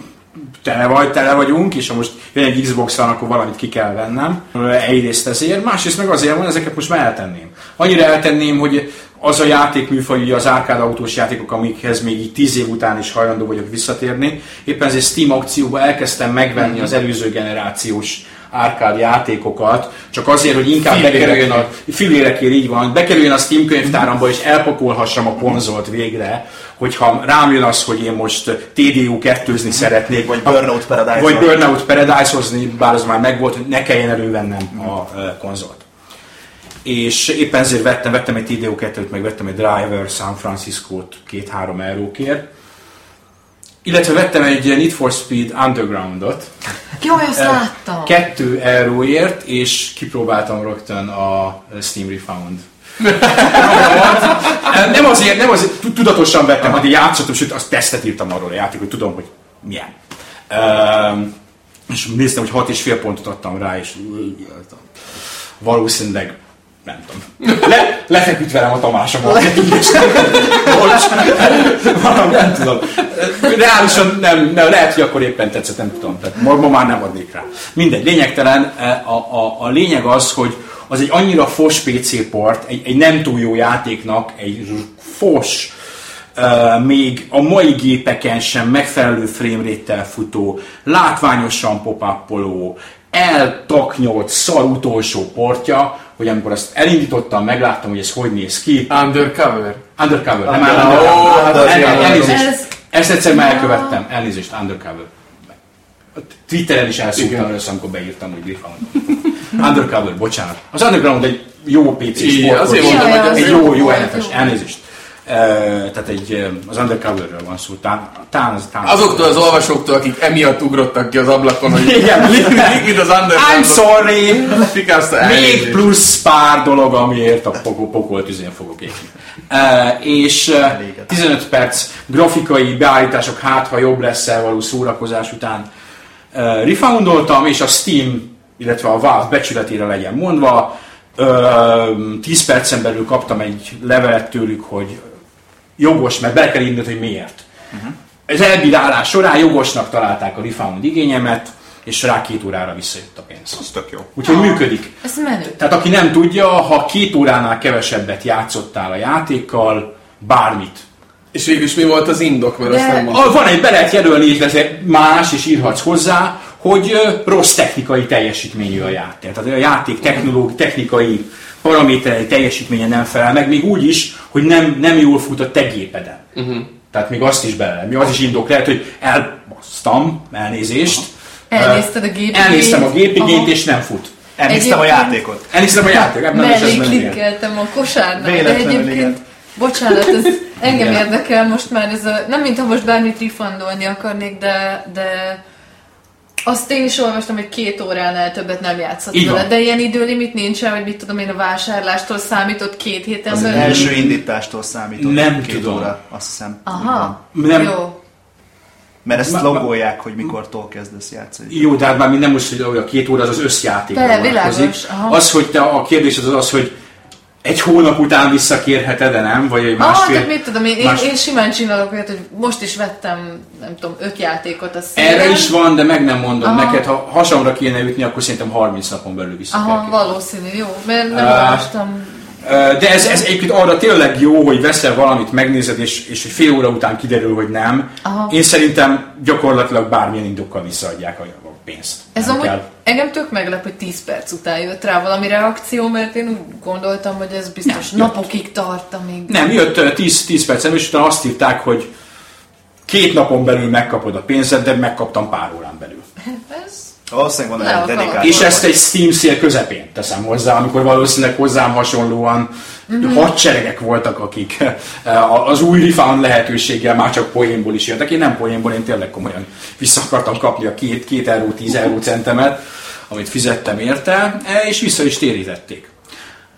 tele, vagy, tele vagyunk, és ha most jön egy Xbox van, akkor valamit ki kell vennem. Egyrészt ezért, másrészt meg azért van, ezeket most már eltenném. Annyira eltenném, hogy az a játékműfaj, ugye az árkád autós játékok, amikhez még így 10 év után is hajlandó vagyok visszatérni. Éppen ezért Steam aukcióba elkezdtem megvenni az előző generációs árkád játékokat, csak azért, hogy inkább Fillérekért. bekerüljön a filérekért így van, bekerüljön a Steam könyvtáramba, és elpakolhassam a konzolt végre, hogyha rám jön az, hogy én most TDU 2 szeretnék, Vagy Burnout Paradise. vagy Burnout Paradise-ozni, bár az már megvolt, hogy ne kelljen elővennem a konzolt. És éppen ezért vettem, vettem egy TDO 2-t, meg vettem egy Driver San Francisco-t 2-3 eurókért. Illetve vettem egy Need for Speed Underground-ot, Jaj, azt láttam. 2 euróért, és kipróbáltam rögtön a Steam Refound. Nem azért, nem azért, tudatosan vettem, hogy játszottam, sőt, azt tesztet írtam arról a játék, hogy tudom, hogy milyen. Um, és néztem, hogy hat és fél pontot adtam rá, és valószínűleg nem tudom. Le, lefeküdt velem a Tamás a marketingesnek. Bocs. Valami, nem tudom. Reálisan nem, nem, lehet, hogy akkor éppen tetszett, nem tudom. Tehát ma, ma már nem adnék rá. Mindegy, lényegtelen. A, a, a lényeg az, hogy az egy annyira fos PC port, egy, egy nem túl jó játéknak, egy fos, Uh, még a mai gépeken sem megfelelő framerate futó, látványosan pop eltaknyolt szar utolsó portja, hogy amikor azt elindítottam, megláttam, hogy ez hogy néz ki. Undercover? Undercover, nem Undercover. Elnézést. Ezt egyszer már elkövettem. Elnézést, Undercover. Twitteren is elszúrtam először, amikor beírtam, hogy Griffon. Undercover, bocsánat. Az Underground egy jó PC sport. Azért mondom, hogy egy jó, jó nfs Elnézést tehát egy, az undercoverről van szó. Tán, tán, az, tán Azoktól az olvasóktól, akik emiatt ugrottak ki az ablakon, hogy Igen, Liquid az undercover. I'm sorry! Még plusz pár dolog, amiért a pokol, pokolt üzén fogok égni. Uh, és uh, 15 perc grafikai beállítások, hát ha jobb lesz el való szórakozás után uh, refoundoltam, és a Steam, illetve a Valve becsületére legyen mondva, 10 percen belül kaptam egy levelet tőlük, hogy jogos, mert be kell írni, hogy miért. Uh-huh. Az elbírálás során jogosnak találták a refund igényemet, és rá két órára visszajött a pénz. Az tök jó. Úgyhogy ah, működik. Ez menő. Tehát aki nem tudja, ha két óránál kevesebbet játszottál a játékkal, bármit. És végülis mi volt az indok? Mert De... azt nem mondtam. Van egy, be lehet jelölni, más, és írhatsz hozzá, hogy rossz technikai teljesítményű a játék. Tehát a játék technológi, technikai paraméterei teljesítménye nem felel meg, még úgy is, hogy nem, nem jól fut a te gépeden. Uh-huh. Tehát még azt is bele, mi az is indok lehet, hogy elbasztam, elnézést. Elnézted a gépigényt. Elnéztem a gépigényt, és nem fut. Elnéztem a játékot. Elnéztem a játékot. Mellé klikkeltem a kosárnak. De egyébként, bocsánat, ez engem Igen. érdekel most már ez a, nem mintha most bármit rifandolni akarnék, de, de azt én is olvastam, hogy két óránál többet nem játszott vele, de ilyen időlimit nincsen, hogy mit tudom én a vásárlástól számított két héten Az belül. első indítástól számított nem két tudom. óra, azt hiszem. Aha, nem. jó. Mert ezt logolják, hogy mikortól kezdesz játszani. Jó, de hát már nem most, hogy a két óra az az összjáték. Az, hogy te a kérdés az az, hogy egy hónap után visszakérheted, de nem? Vagy egy másfél... Ah, mit tudom, én, más... én, én simán csinálok olyat, hogy most is vettem, nem tudom, öt játékot a szépen. Erre is van, de meg nem mondom Aha. neked, ha hasamra kéne ütni, akkor szerintem 30 napon belül vissza Aha, valószínű, jó, mert nem uh, olvastam. De ez, ez egyébként arra tényleg jó, hogy veszel valamit, megnézed, és, és fél óra után kiderül, hogy nem. Aha. Én szerintem gyakorlatilag bármilyen indokkal visszaadják a pénzt. Ez amúgy kell. engem tök meglep, hogy 10 perc után jött rá valami reakció, mert én úgy gondoltam, hogy ez biztos nem, napokig jött. tart, amíg... Nem, jött 10, 10 perc, és utána azt írták, hogy két napon belül megkapod a pénzed, de megkaptam pár órán belül. ez Valószínűleg van egy dedikált. És ezt egy Steam szél közepén teszem hozzá, amikor valószínűleg hozzám hasonlóan mm-hmm. hadseregek voltak, akik eh, az új refund lehetőséggel már csak poénból is jöttek. Én nem poénból, én tényleg komolyan vissza akartam kapni a két, két euró, tíz euró centemet, amit fizettem érte, eh, és vissza is térítették.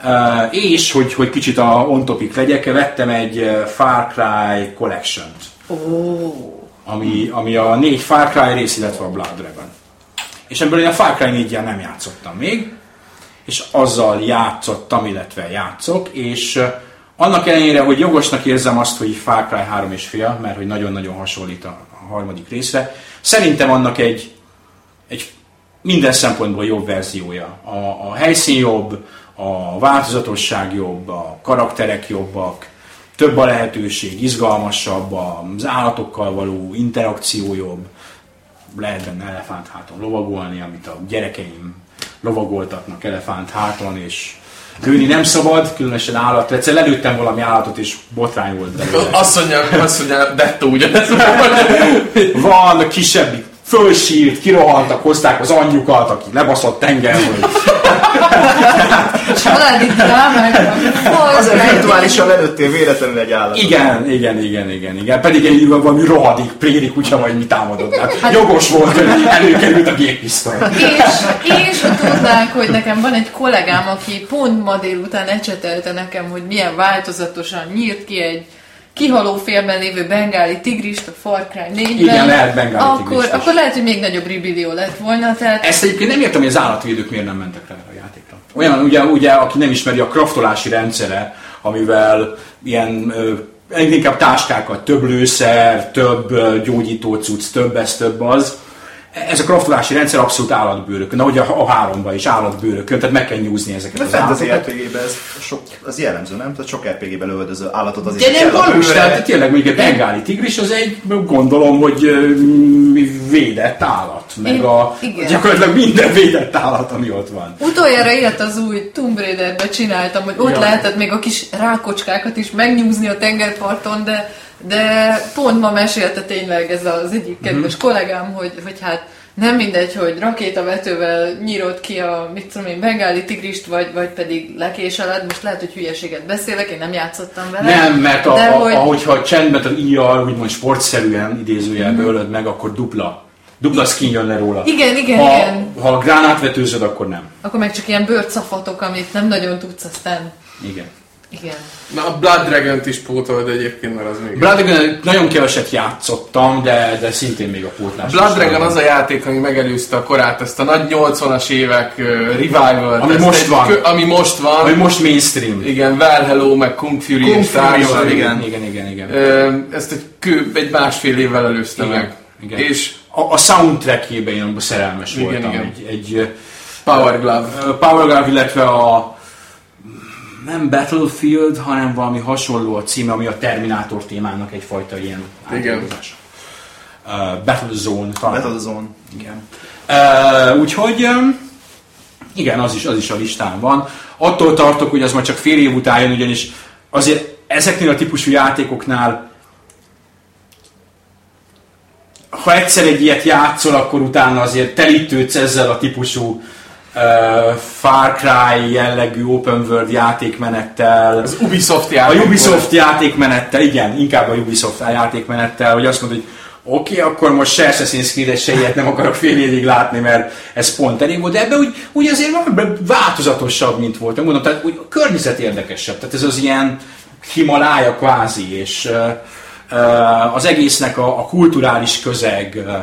Uh, és, hogy, hogy kicsit a on topic legyek, vettem egy Far Cry Collection-t. Oh. Ami, ami a négy Far Cry rész, illetve a Blood Dragon. És ebből én a Far Cry 4 nem játszottam még, és azzal játszottam, illetve játszok, és annak ellenére, hogy jogosnak érzem azt, hogy Far Cry 3 és fél, mert hogy nagyon-nagyon hasonlít a harmadik részre, szerintem annak egy, egy minden szempontból jobb verziója. A, a helyszín jobb, a változatosság jobb, a karakterek jobbak, több a lehetőség, izgalmasabb, az állatokkal való interakció jobb, lehet benne elefánt háton lovagolni, amit a gyerekeim lovagoltatnak elefánt háton, és lőni nem szabad, különösen állat. Egyszer lelőttem valami állatot, és botrány volt belőle. Azt mondja, azt mondja, dettó ugyanez. Van kisebb fölsírt, kirohantak, hozták az anyjukat, aki lebaszott tengerről. Családi drámák. Azért virtuálisan lelőttél véletlenül egy állatot. Igen, igen, igen, igen, igen. Pedig egy valami rohadik préri kutya vagy mi támadott. Hát, jogos volt, hogy előkerült a géppisztoly. És, és ha tudnánk, hogy nekem van egy kollégám, aki pont ma délután ecsetelte nekem, hogy milyen változatosan nyírt ki egy kihaló félben lévő bengáli tigrist a Far Cry 4-ben, Igen, lehet bengáli akkor, akkor lehet, hogy még nagyobb ribillió lett volna. Tehát Ezt egyébként nem értem, hogy az állatvédők miért nem mentek rá a játékra. Olyan, ugye, ugye aki nem ismeri a kraftolási rendszere, amivel ilyen ö, inkább táskákat, több lőszer, több gyógyító cucc, több ez, több az. Ez a kraftolási rendszer abszolút állatbőrökön, ahogy a, a háromban is állatbőrökön, tehát meg kell nyúzni ezeket A az állatokat. RPG-ben ez sok, az jellemző, nem? Tehát sok RPG-ben lövöldöző állatot azért De nem valós, tehát tényleg mondjuk egy bengáli tigris az egy, gondolom, hogy védett állat, meg Én- a, igen. gyakorlatilag minden védett állat, ami ott van. Utoljára ilyet az új Tomb Raider-be csináltam, hogy ott ja. lehetett még a kis rákocskákat is megnyúzni a tengerparton, de, de pont ma mesélte tényleg ez az egyik kedves Mhm. kollégám, hogy, hogy hát nem mindegy, hogy rakétavetővel nyírod ki a, mit tudom én, bengáli tigrist, vagy, vagy pedig lekéseled. Most lehet, hogy hülyeséget beszélek, én nem játszottam vele. Nem, mert a, de a, hogy, ahogyha csendben, tehát íjjal, úgymond sportszerűen idézőjelbe ölöd meg, akkor dupla. Dupla skin jön le róla. Igen, igen, ha, igen. Ha gránátvetőzöd, akkor nem. Akkor meg csak ilyen bőrcafatok, amit nem nagyon tudsz aztán. Igen. Igen. Na, a Blood Dragon-t is pótold egyébként, mert az még... Blood Dragon nagyon keveset játszottam, de, de szintén még a pótlás. Blood Dragon van. az a játék, ami megelőzte a korát, ezt a nagy 80-as évek uh, revival Ami most van. ami most van. Ami most mainstream. Igen, Well Hello, meg Kung Fury Kung és Fury, társai. igen. Igen, igen, igen. Ezt egy, kő, egy másfél évvel előzte Igen, meg. igen. És A, a soundtrackjében én szerelmes Igen, voltam. igen. Egy, egy Power Glove. Power Glove, illetve a nem Battlefield, hanem valami hasonló a címe, ami a Terminátor témának egyfajta ilyen Igen. átdolgozás. Uh, Battlezone talán. Battlezone. Igen. Uh, úgyhogy um, igen, az is, az is a listán van. Attól tartok, hogy az majd csak fél év után jön, ugyanis azért ezeknél a típusú játékoknál ha egyszer egy ilyet játszol, akkor utána azért telítődsz ezzel a típusú uh, Far Cry jellegű open world játékmenettel. Az Ubisoft A játék. Ubisoft játékmenettel, igen, inkább a Ubisoft játékmenettel, hogy azt mondod, hogy oké, okay, akkor most se Assassin's Creed-et, se ilyet nem akarok fél évig látni, mert ez pont elég volt, de ebben úgy, úgy azért változatosabb, mint volt. Mondom, tehát úgy, a környezet érdekesebb, tehát ez az ilyen Himalája kvázi, és uh, uh, az egésznek a, a kulturális közeg uh,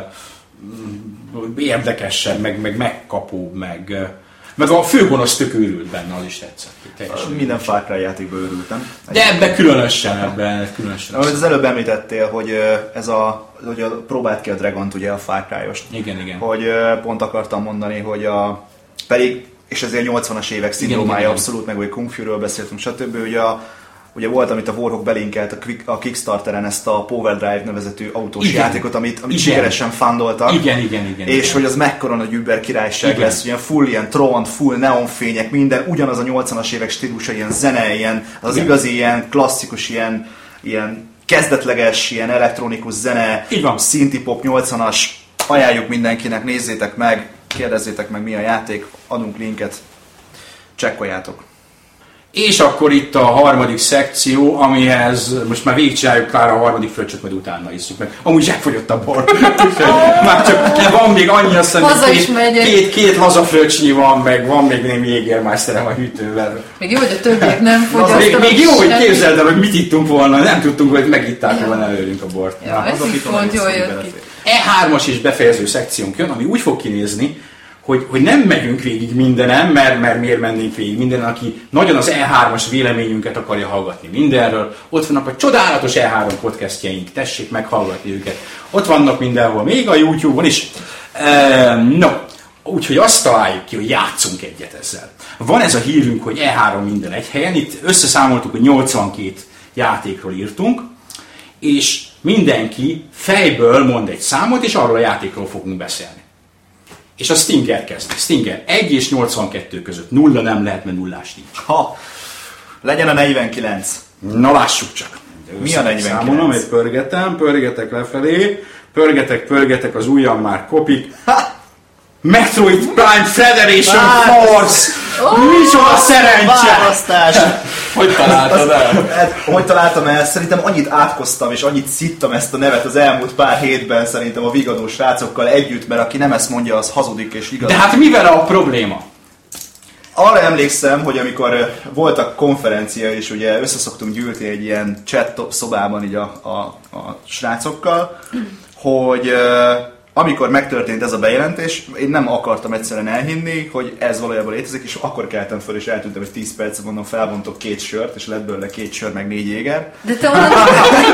érdekesebb, meg, meg megkapóbb, meg, meg a főgonosz tök őrült benne, az is tetszett. Minden Far Cry játékba örültem. De ebbe különösen, ebben különösen. Amit az előbb említettél, hogy ez a, hogy a próbált ki a Dragont, ugye a Far Cry-ost. Igen, igen. Hogy pont akartam mondani, hogy a, pedig, és ezért 80-as évek szindrómája igen. abszolút, meg hogy Kung Fury-ről beszéltünk, stb. Ugye, a, ugye volt, amit a Warhawk belinkelt a, Quick, a Kickstarteren ezt a Power Drive nevezetű autós Igen. játékot, amit, amit Igen. sikeresen fundoltak. Igen, igen, igen. És igen. hogy az mekkora nagy Uber királyság Igen. lesz, ilyen full ilyen tron, full neonfények, minden, ugyanaz a 80-as évek stílusa, ilyen zene, ilyen, az Igen. igazi ilyen klasszikus, ilyen, ilyen kezdetleges, ilyen elektronikus zene, Így van. szinti pop 80-as, ajánljuk mindenkinek, nézzétek meg, kérdezzétek meg mi a játék, adunk linket, csekkoljátok. És akkor itt a harmadik szekció, amihez most már végigcsináljuk Klára a harmadik fröccsöt, majd utána isszuk meg. Amúgy is elfogyott a bor. Már csak van még annyi, azt hiszem, két, megyek. két, két hazafröccsnyi van, meg van még némi Jägermeisterem a hűtővel. Még jó, hogy a többiek nem Még, fogyasztanak még jó, hogy képzeld el, hogy mit ittunk volna, nem tudtunk, hogy megitták volna előlünk a bort. Ja, Na. ez így pont jól jött ki. belefér. E3-as és befejező szekciónk jön, ami úgy fog kinézni, hogy, hogy nem megyünk végig mindenem, mert, mert miért mennénk végig minden, aki nagyon az E3-as véleményünket akarja hallgatni mindenről. Ott vannak a csodálatos E3 podcastjaink, tessék meghallgatni őket. Ott vannak mindenhol, még a YouTube-on is. E, no, úgyhogy azt találjuk ki, hogy játszunk egyet ezzel. Van ez a hírünk, hogy E3 minden egy helyen, itt összeszámoltuk, hogy 82 játékról írtunk, és mindenki fejből mond egy számot, és arról a játékról fogunk beszélni. És a Stinger kezdi. Stinger 1 és 82 között. Nulla nem lehet, mert nullás nincs. Ha, legyen a 49. Na lássuk csak. Mi a 49? Számolom, egy pörgetem, pörgetek lefelé, pörgetek, pörgetek, az ujjam már kopik. Ha! Metroid Prime Federation Várj! Force! Micsoda szerencse! Választás! Hogy találtad el? Hát, hogy találtam el? Szerintem annyit átkoztam és annyit szittam ezt a nevet az elmúlt pár hétben szerintem a vigadó srácokkal együtt, mert aki nem ezt mondja, az hazudik és igaz. De hát mivel a probléma? Arra emlékszem, hogy amikor voltak konferencia, és ugye összeszoktunk gyűlni egy ilyen chat szobában így a, a, a srácokkal, hogy amikor megtörtént ez a bejelentés, én nem akartam egyszerűen elhinni, hogy ez valójában létezik, és akkor keltem föl, és eltűntem, hogy 10 percet mondom, felbontok két sört, és lett belőle két sör, meg négy jéger. De te onnantól,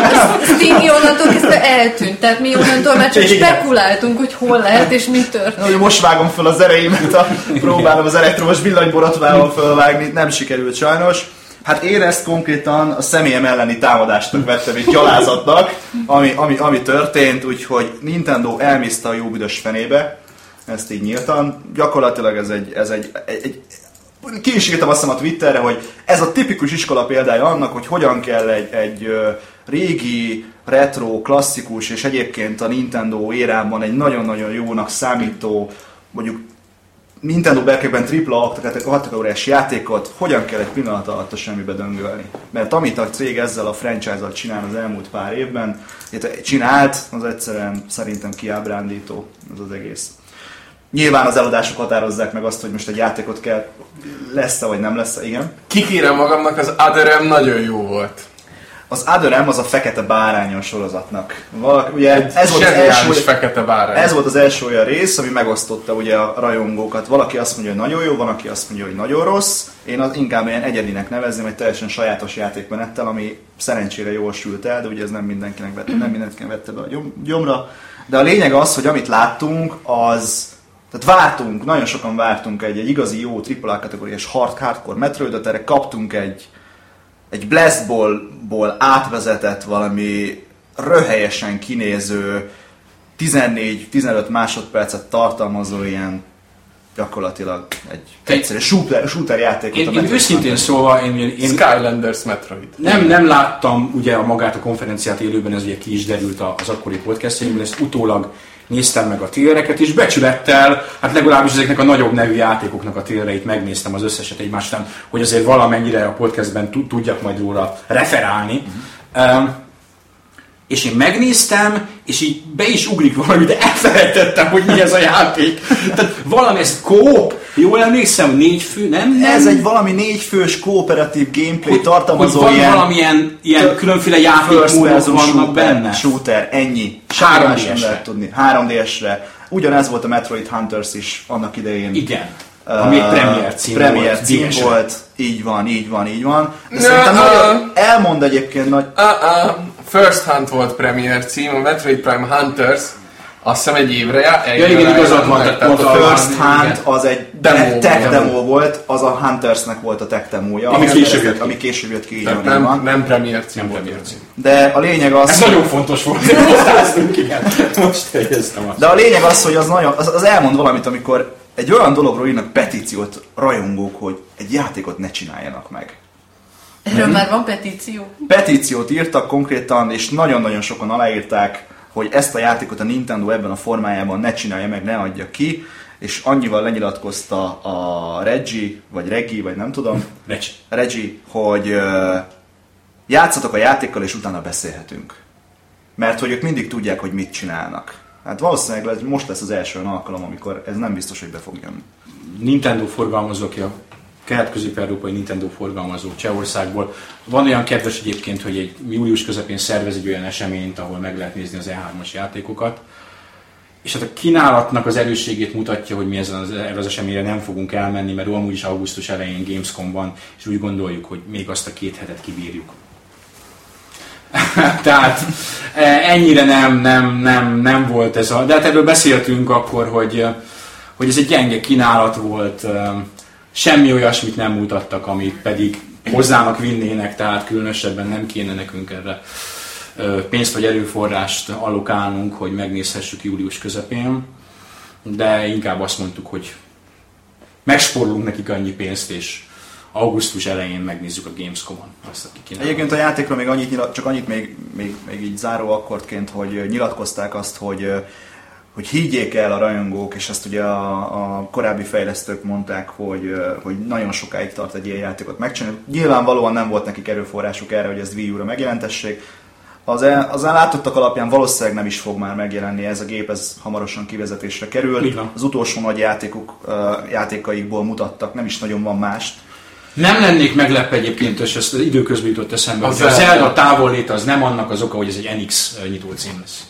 Stingy onnantól kezdve eltűnt, tehát mi onnantól már csak spekuláltunk, hogy hol lehet és mi történt. Hogy most vágom föl az ereimet, a, próbálom az elektromos villanyborotvával fölvágni, nem sikerült sajnos. Hát én ezt konkrétan a személyem elleni támadásnak vettem egy gyalázatnak, ami, ami, ami történt, úgyhogy Nintendo elmészte a jó büdös fenébe, ezt így nyíltan. Gyakorlatilag ez egy, ez egy, egy, egy ki is írtam azt hiszem a Twitterre, hogy ez a tipikus iskola példája annak, hogy hogyan kell egy, egy régi, retro, klasszikus és egyébként a Nintendo érában egy nagyon-nagyon jónak számító, mondjuk Nintendo berkekben tripla kategóriás játékot hogyan kell egy pillanat alatt a semmibe döngölni. Mert amit a cég ezzel a franchise-al csinál az elmúlt pár évben, csinált, az egyszerűen szerintem kiábrándító ez az egész. Nyilván az eladások határozzák meg azt, hogy most egy játékot kell, lesz-e vagy nem lesz igen. Kikérem magamnak, az Other M nagyon jó volt. Az Other M az a fekete bárány a sorozatnak. Valaki, ugye ez volt, az első, fekete bárány. ez volt az első olyan rész, ami megosztotta ugye a rajongókat. Valaki azt mondja, hogy nagyon jó, van, aki azt mondja, hogy nagyon rossz. Én az inkább ilyen egyedinek nevezném, egy teljesen sajátos játékmenettel, ami szerencsére jól sült el, de ugye ez nem mindenkinek vette, nem mindenkinek vette be a gyom- gyomra. De a lényeg az, hogy amit láttunk, az tehát vártunk, nagyon sokan vártunk egy, egy igazi jó AAA kategóriás hard, hardcore Metroidot, erre kaptunk egy, egy Blast Ball-ból átvezetett valami röhelyesen kinéző 14-15 másodpercet tartalmazó ilyen gyakorlatilag egy egyszerű shooter, shooter játékot. Én, én őszintén szólva, én, én Skylanders Metroid. nem, nem láttam ugye a magát a konferenciát élőben, ez ugye ki is derült az akkori podcastjaimban, ezt utólag néztem meg a téreket, és becsülettel, hát legalábbis ezeknek a nagyobb nevű játékoknak a téreit megnéztem az összeset egymás után, hogy azért valamennyire a podcastben tud- tudjak majd róla referálni. Um, és én megnéztem, és így be is ugrik valami, de elfelejtettem, hogy mi ez a játék. Tehát valami, ez kóp, jól emlékszem, négy fő, nem? nem Ez egy valami négyfős kooperatív gameplay hogy, tartalmazó hogy van ilyen valamilyen ilyen tök- különféle játékmódok vannak shooter, benne. Shooter, ennyi. 3DS-re. Semmi más nem lehet tudni. 3DS-re. Ugyanez volt a Metroid Hunters is annak idején. Igen. Ami egy premier cím Premier volt. cím DS-re. volt. Így van, így van, így van. De Ne, szerintem uh, nagyon elmond egyébként nagy... Uh-uh. First Hunt volt premier cím, a Metroid Prime Hunters, azt hiszem egy évre já- egy Ja, igen, igazad jár- van, tehát tehát a First. Hunt az egy Demo tech volt. demo volt, az a Huntersnek volt a tech demója. Ami később jött ki. Ami később jött ki, így nem, van. nem premier cím Nem volt. premier cím. De a lényeg az, Ez nagyon fontos volt, hogy igen. Most jegyeztem azt. De a lényeg az, hogy az, nagyon, az, az elmond valamit, amikor egy olyan dologról írnak petíciót rajongók, hogy egy játékot ne csináljanak meg. Erről már van petíció. Petíciót írtak konkrétan, és nagyon-nagyon sokan aláírták, hogy ezt a játékot a Nintendo ebben a formájában ne csinálja meg, ne adja ki, és annyival lenyilatkozta a Reggie, vagy Reggie, vagy nem tudom, Recs. Reggie, hogy ö, játszatok a játékkal, és utána beszélhetünk. Mert hogy ők mindig tudják, hogy mit csinálnak. Hát valószínűleg most lesz az első olyan alkalom, amikor ez nem biztos, hogy be fog jönni. Nintendo forgalmazó, aki a kelet-közép-európai Nintendo forgalmazó Csehországból. Van olyan kedves egyébként, hogy egy július közepén szervez egy olyan eseményt, ahol meg lehet nézni az E3-as játékokat. És hát a kínálatnak az erősségét mutatja, hogy mi ezen az, erre az eseményre nem fogunk elmenni, mert amúgy is augusztus elején Gamescom van, és úgy gondoljuk, hogy még azt a két hetet kibírjuk. Tehát eh, ennyire nem, nem, nem, nem volt ez a... De hát erről beszéltünk akkor, hogy, hogy ez egy gyenge kínálat volt, eh, semmi olyasmit nem mutattak, amit pedig hozzának vinnének, tehát különösebben nem kéne nekünk erre pénzt vagy erőforrást allokálnunk, hogy megnézhessük július közepén, de inkább azt mondtuk, hogy megsporlunk nekik annyi pénzt, és augusztus elején megnézzük a Gamescom-on azt, aki kínál. Egyébként a játékról még annyit, nyilat- csak annyit még, még, még így záró akkordként, hogy nyilatkozták azt, hogy hogy higgyék el a rajongók, és ezt ugye a, a korábbi fejlesztők mondták, hogy, hogy nagyon sokáig tart egy ilyen játékot megcsinálni. Nyilvánvalóan nem volt nekik erőforrásuk erre, hogy ezt Wii U-ra megjelentessék. Az, el, az látottak alapján valószínűleg nem is fog már megjelenni ez a gép, ez hamarosan kivezetésre kerül. Van. Az utolsó nagy játékok, játékaikból mutattak, nem is nagyon van mást. Nem lennék meglepve egyébként, és ezt időközben jutott eszembe, Az hogy a Zelda. Távolléte az nem annak az oka, hogy ez egy NX nyitó cím lesz.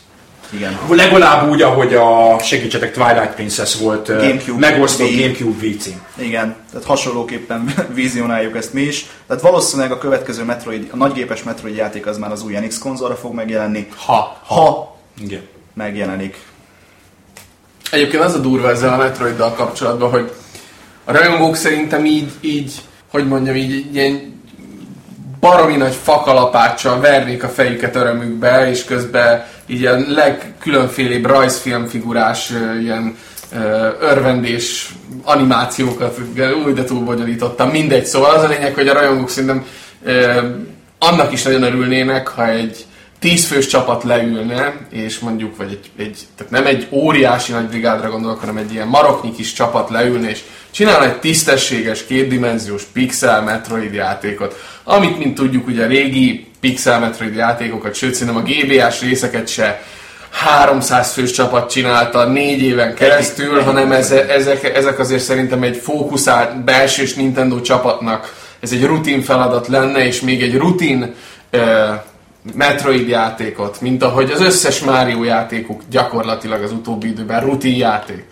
Igen. Legalább úgy, ahogy a segítsetek Twilight Princess volt Gamecube megosztott V. Gamecube V cím. Igen, tehát hasonlóképpen vizionáljuk ezt mi is. Tehát valószínűleg a következő Metroid, a nagygépes Metroid játék az már az új NX konzolra fog megjelenni, Ha. ha Igen. megjelenik. Egyébként az a durva ezzel a Metroiddal kapcsolatban, hogy a rajongók szerintem így, így hogy mondjam, így ilyen baromi nagy fakalapáccsal vernék a fejüket örömükbe, és közben így ilyen legkülönfélébb rajzfilmfigurás ilyen örvendés animációkat, úgy de túl bonyolítottam, mindegy. Szóval az a lényeg, hogy a rajongók szerintem annak is nagyon örülnének, ha egy tízfős csapat leülne, és mondjuk, vagy egy, egy, tehát nem egy óriási nagy brigádra gondolok, hanem egy ilyen maroknyi kis csapat leülne, és csinál egy tisztességes, kétdimenziós pixel Metroid játékot, amit, mint tudjuk, ugye a régi pixel Metroid játékokat, sőt, szerintem a GBA-s részeket se 300 fős csapat csinálta négy éven keresztül, hanem ez, ezek, ezek azért szerintem egy fókuszált belsős Nintendo csapatnak ez egy rutin feladat lenne, és még egy rutin Metroid játékot, mint ahogy az összes Mario játékuk gyakorlatilag az utóbbi időben rutin játék.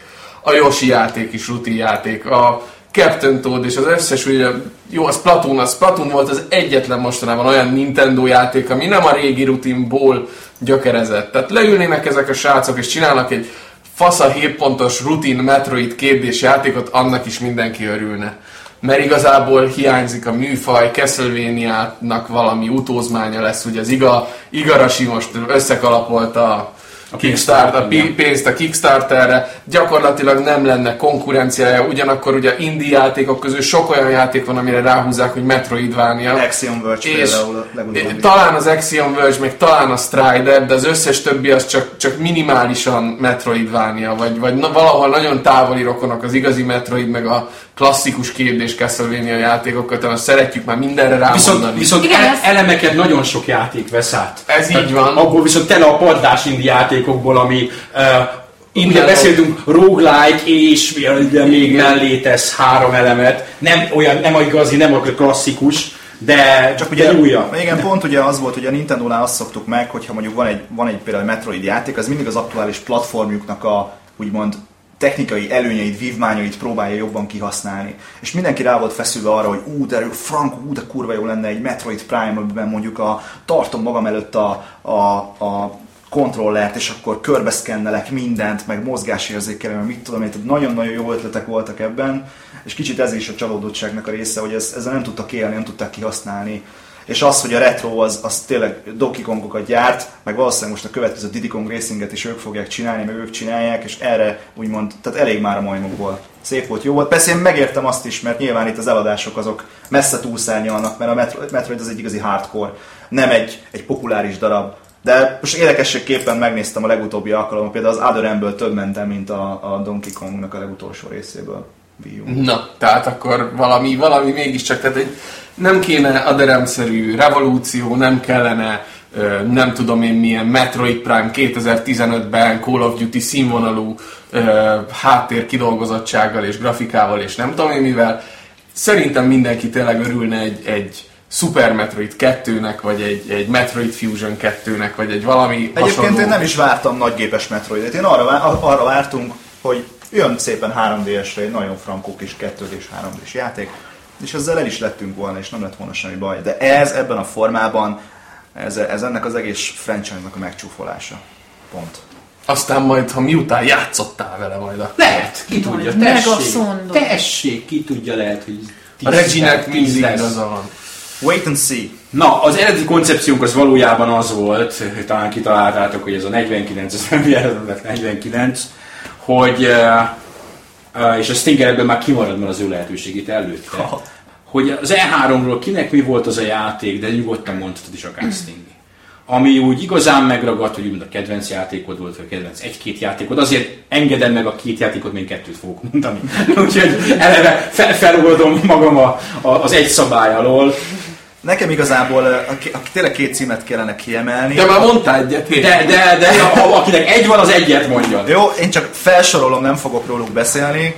A Yoshi játék is rutin játék, a Captain Toad és az összes, ugye, jó, az Splatoon, az Splatoon volt az egyetlen mostanában olyan Nintendo játék, ami nem a régi rutinból gyökerezett. Tehát leülnének ezek a srácok és csinálnak egy fasza 7 pontos rutin Metroid kérdés játékot, annak is mindenki örülne. Mert igazából hiányzik a műfaj, Castlevania-nak valami utózmánya lesz, ugye az Iga, Igarashi most összekalapolta a Kickstarter, a pénzt a Kickstarterre, gyakorlatilag nem lenne konkurenciája, ugyanakkor ugye indie játékok közül sok olyan játék van, amire ráhúzzák, hogy Metroidvania. Axiom Verge És például a legutóbbi. talán az Axiom Verge, meg talán a Strider, de az összes többi az csak, csak minimálisan Metroidvania, vagy, vagy na, valahol nagyon távoli rokonok az igazi Metroid, meg a klasszikus kérdés Castlevania játékokat, tehát szeretjük már mindenre rámondani. Viszont, viszont Igen, ele- elemeket nagyon sok játék vesz át. Ez így van. Abból viszont tele a padlás indi játékokból, ami uh, Ugye beszéltünk roguelike és ugye még mellé tesz három elemet. Nem olyan, nem a igazi, nem a klasszikus, de Csak de ugye, újabb. igen, pont ugye az volt, hogy a Nintendo-nál azt szoktuk meg, hogyha mondjuk van egy, van egy például Metroid játék, az mindig az aktuális platformjuknak a úgymond technikai előnyeit, vívmányait próbálja jobban kihasználni. És mindenki rá volt feszülve arra, hogy ú, de frank, ú, de kurva jó lenne egy Metroid Prime, amiben mondjuk a, tartom magam előtt a, a, a kontrollert, és akkor körbeszkennelek mindent, meg mozgásérzékelem, mit tudom én, tehát nagyon-nagyon jó ötletek voltak ebben, és kicsit ez is a csalódottságnak a része, hogy ez, ezzel nem tudtak élni, nem tudták kihasználni. És az, hogy a retro az, az tényleg Donkey Kongokat gyárt, meg valószínűleg most a következő Diddy Kong Racinget is ők fogják csinálni, meg ők csinálják, és erre úgymond, tehát elég már a majmokból. Szép volt, jó volt. Persze én megértem azt is, mert nyilván itt az eladások azok messze túlszárnyalnak, mert a Metro- Metroid az egy igazi hardcore, nem egy, egy populáris darab. De most érdekességképpen megnéztem a legutóbbi alkalommal, például az Other M-ből több mentem, mint a, a Donkey Kongnak a legutolsó részéből. Na, tehát akkor valami, valami mégiscsak, tehát egy, nem kéne aderemszerű revolúció, nem kellene nem tudom én milyen Metroid Prime 2015-ben Call of Duty színvonalú háttér kidolgozottsággal és grafikával és nem tudom én mivel. Szerintem mindenki tényleg örülne egy, egy Super Metroid 2-nek, vagy egy, egy Metroid Fusion 2-nek, vagy egy valami Egyébként hasonló. én nem is vártam nagygépes Metroidet. Én arra, vá- arra vártunk, hogy jön szépen 3D-esre egy nagyon frankó kis 2 és 3D-s játék, és ezzel el is lettünk volna, és nem lett volna semmi baj. De ez ebben a formában, ez, ez ennek az egész franchise-nak a megcsúfolása. Pont. Aztán majd, ha miután játszottál vele majd a... Lehet, ki tudja, tessék. Tessék, ki tudja, lehet, hogy A Reginek tíz mindig lesz. igaza van. Wait and see. Na, az eredeti koncepciónk az valójában az volt, talán kitaláltátok, hogy ez a 49, ez nem jelentett 49, hogy, és a Stinger ebben már kimarad, mert az ő lehetőségét előtte, hogy az E3-ról kinek mi volt az a játék, de nyugodtan mondhatod is akár Sting, ami úgy igazán megragadt, hogy a kedvenc játékod volt, vagy a kedvenc egy-két játékod, azért engedem meg a két játékot, még kettőt fogok mondani. Úgyhogy eleve fel, feloldom magam a, a, az egy szabály alól. Nekem igazából a, a, tényleg két címet kellene kiemelni. De már mondtál egyet, hé. De, de, de ha, akinek egy van, az egyet mondja. Jó, én csak felsorolom, nem fogok róluk beszélni,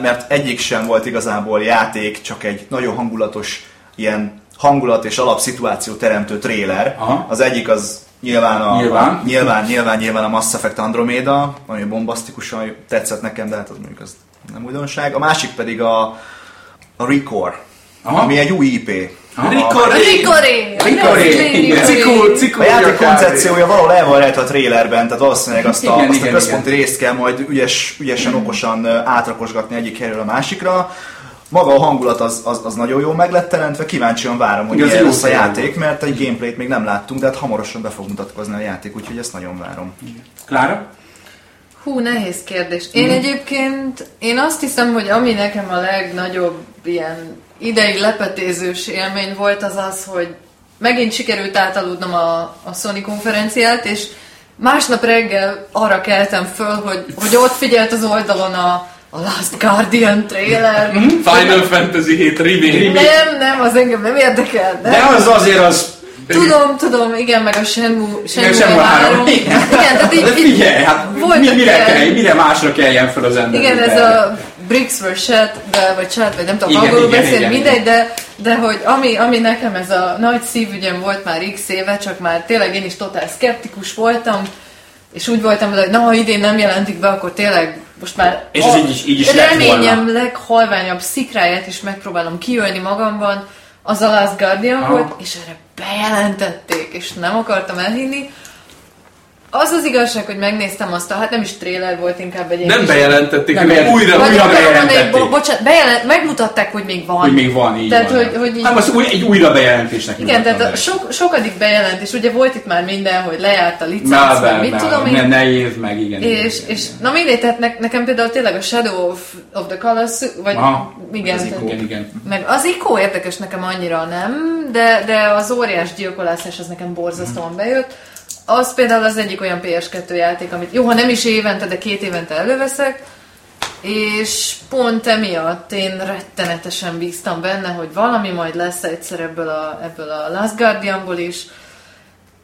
mert egyik sem volt igazából játék, csak egy nagyon hangulatos ilyen hangulat és alapszituáció teremtő tréler. Aha. Az egyik az nyilván a, Nyilván. nyilván, nyilván, nyilván a Mass Effect Andromeda, ami bombasztikusan tetszett nekem, de hát az mondjuk az nem újdonság. A másik pedig a, a Recore, Aha. ami egy új IP. Rikor, Rikoré! Rikoré, igen. cikú, cikú. A játék koncepciója valahol el van rejtve a trailerben, tehát valószínűleg azt a, Igen, azt a igen, központi részt kell majd ügyes, ügyesen, okosan átrakosgatni egyik helyről a másikra. Maga a hangulat az, az, az nagyon jól meg lett teremtve, kíváncsian várom, hogy Igen, milyen jó lesz a játék, mert egy gameplayt még nem láttunk, de hát hamarosan be fog mutatkozni a játék, úgyhogy ezt nagyon várom. Klára? Hú, nehéz kérdés. Én egyébként, én azt hiszem, hogy ami nekem a legnagyobb ilyen ideig lepetézős élmény volt, az az, hogy megint sikerült átaludnom a, a Sony konferenciát, és másnap reggel arra keltem föl, hogy, hogy ott figyelt az oldalon a, a Last Guardian trailer. Final Fantasy 7 remake. Nem, nem, az engem nem érdekel. Nem. De az azért az... Tudom, tudom, igen, meg a Shenmue, Shenmue, Shenmue 3. három. Igen, tehát így, De figyelj, hát mi, mire, kell, mire másra keljen fel az ember? Igen, ez a Bricks for Chat, de, vagy Chat, vagy nem tudom, Igen, angolul igen, igen, mindegy, de, de hogy ami, ami nekem ez a nagy szívügyem volt már x éve, csak már tényleg én is totál szkeptikus voltam, és úgy voltam hogy na, ha idén nem jelentik be, akkor tényleg most már És ez így is- így is reményem volna. leghalványabb szikráját is megpróbálom kiölni magamban, az a Last Guardian Aha. volt, és erre bejelentették, és nem akartam elhinni. Az az igazság, hogy megnéztem azt, a, hát nem is trailer volt, inkább egy Nem bejelentették, Nem bejelentették. újra, vagy újra bejelentették. bo- bocsánat, bejelent, megmutatták, hogy még van. Hogy még van, így Tehát, van. hogy, hogy így, Hát most új, egy újra bejelentésnek igen, tehát a sok, sokadik bejelentés, ugye volt itt már minden, hogy lejárt a licenc, meg mit már, tudom én. ne, ne év meg, igen. igen, És, igen, és igen. na mindegy, tehát ne, nekem például tényleg a Shadow of, of the Colossus, vagy Aha, igen, az tehát- igen, igen. meg az ikó érdekes nekem annyira nem, de, de az óriás gyilkolászás az nekem borzasztóan bejött. Az például az egyik olyan PS2 játék, amit jó, ha nem is évente, de két évente előveszek, és pont emiatt én rettenetesen bíztam benne, hogy valami majd lesz egyszer ebből a, ebből a Last Guardianból is,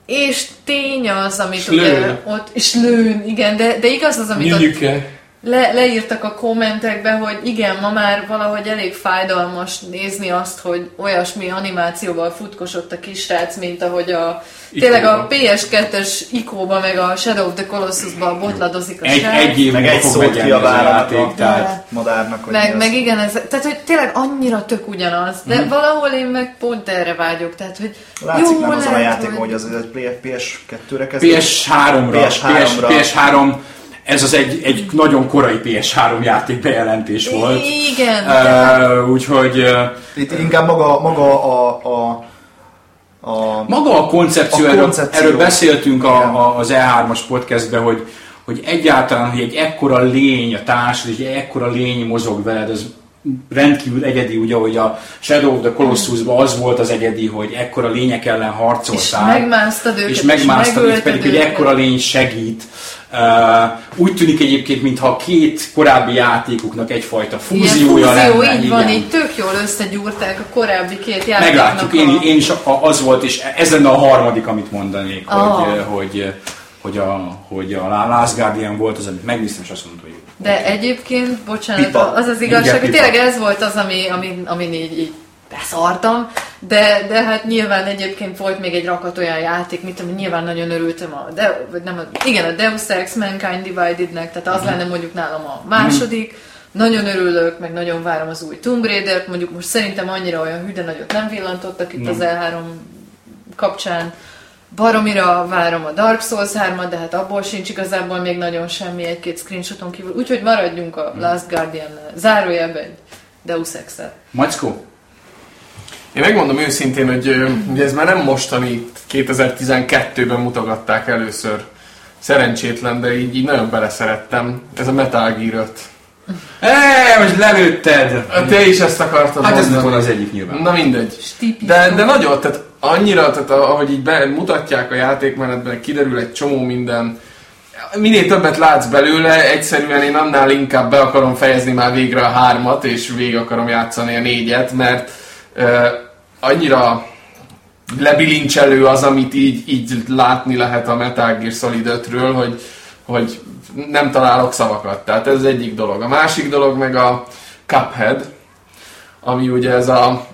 és tény az, amit És ugye ott, és lőn, igen, de, de igaz az, amit ott Nyünyüke. Le, leírtak a kommentekbe, hogy igen, ma már valahogy elég fájdalmas nézni azt, hogy olyasmi animációval futkosott a kisrác, mint ahogy a tényleg a PS2-es ikóba, meg a Shadow of the Colossusba botladozik a Egy, srác. egy év Meg egy szót ez a játék, tehát madárnak, hogy meg, az. meg igen, ez, tehát hogy tényleg annyira tök ugyanaz, de Mhm. valahol én meg pont erre vágyok, tehát hogy Látszik nem azon a játék, hogy az egy PS2-re kezd. PS3-ra, PS3-ra. PS, PS3 ez az egy, egy nagyon korai PS3 játék bejelentés volt. Igen, Uh, úgyhogy uh, Itt inkább maga, maga a, a, a maga a koncepció, A erről, koncepció. erről beszéltünk a, a, az E3-as podcastben, hogy, hogy egyáltalán, hogy egy ekkora lény a társad, és egy ekkora lény mozog veled, az rendkívül egyedi, ugye, hogy a Shadow of the Colossusban az volt az egyedi, hogy ekkora lények ellen és harcoltál. megmásztad őket, és megmásztad, és megölted pedig egy őket. ekkora lény segít. Úgy tűnik egyébként, mintha a két korábbi játékuknak egyfajta fúziója fúzió, lenne. így van, igen. így tök jól összegyúrták a korábbi két játéknak Meglátjuk, a... én, én is az volt, és ez lenne a harmadik, amit mondanék, Ah. hogy, hogy, hogy, a, hogy a Last Guardian volt az, amit megnéztem, és azt mondtam, hogy. De egyébként, bocsánat, Pipa. az az Igen, igazság, hogy pipa. tényleg ez volt az, ami, ami, amin így, így beszartam, de, de hát nyilván egyébként volt még egy rakat olyan játék, mit tudom, nyilván nagyon örültem a, de, vagy nem, a, igen, a Deus Ex Mankind Divided-nek, tehát az lenne mondjuk nálam a második, nagyon örülök, meg nagyon várom az új Tomb Raider-t, mondjuk most szerintem annyira olyan hű, de nagyot nem villantottak itt az E3 kapcsán. Baromira várom a Dark Souls 3 de hát abból sincs igazából még nagyon semmi egy-két screenshoton kívül. Úgyhogy maradjunk a Last guardian zárójelben egy Deus Ex-el. Mackó? Én megmondom őszintén, hogy ugye ez már nem mostani, 2012-ben mutogatták először. Szerencsétlen, de így, így nagyon beleszerettem. Ez a Metal Gear 5. Eee, most lelőtted! Te is ezt akartad Hát ez mondani. volt az egyik nyilván. Na mindegy. De, de nagyon, tehát annyira, tehát ahogy így bemutatják a játékmenetben, kiderül egy csomó minden, minél többet látsz belőle, egyszerűen én annál inkább be akarom fejezni már végre a hármat, és végig akarom játszani a négyet, mert uh, annyira lebilincselő az, amit így, így látni lehet a Metal Gear Solid 5-ről, hogy, hogy nem találok szavakat. Tehát ez egyik dolog. A másik dolog meg a Cuphead, ami ugye ez a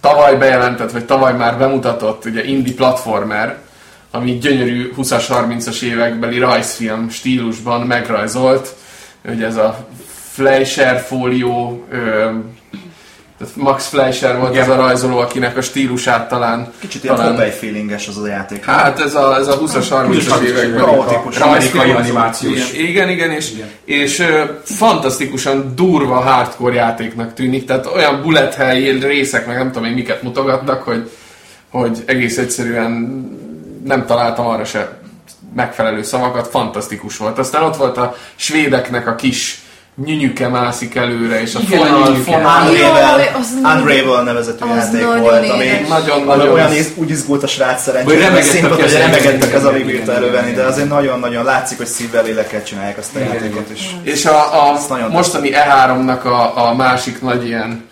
tavaly bejelentett, vagy tavaly már bemutatott ugye indie platformer, ami gyönyörű 20-as, 30-as évekbeli rajzfilm stílusban megrajzolt. Ugye ez a Fleischer fólió, tehát Max Fleischer volt Igen. ez a rajzoló, akinek a stílusát talán... Kicsit ilyen talán... Popeye feelinges az a játék. Hát ez a, ez a 20-as, 30-as években. Amerikai animációs. Igen, igen, és, igen. és uh, fantasztikusan durva hardcore játéknak tűnik, tehát olyan bullet hell részek, meg nem tudom én miket mutogatnak, hogy, hogy egész egyszerűen nem találtam arra se megfelelő szavakat, fantasztikus volt. Aztán ott volt a svédeknek a kis nyünyüke mászik előre, és a Igen, fonal, fonal. Unravel nevezetű játék volt, ami nagyon, nagyon olyan íz, úgy izgult a srác szerencsére, hogy színpad, hogy remegedtek az alig bírta elővenni, de azért nagyon-nagyon látszik, hogy szívvel lélekkel csinálják azt a játékot is. És a, a mostani E3-nak a, a másik nagy ilyen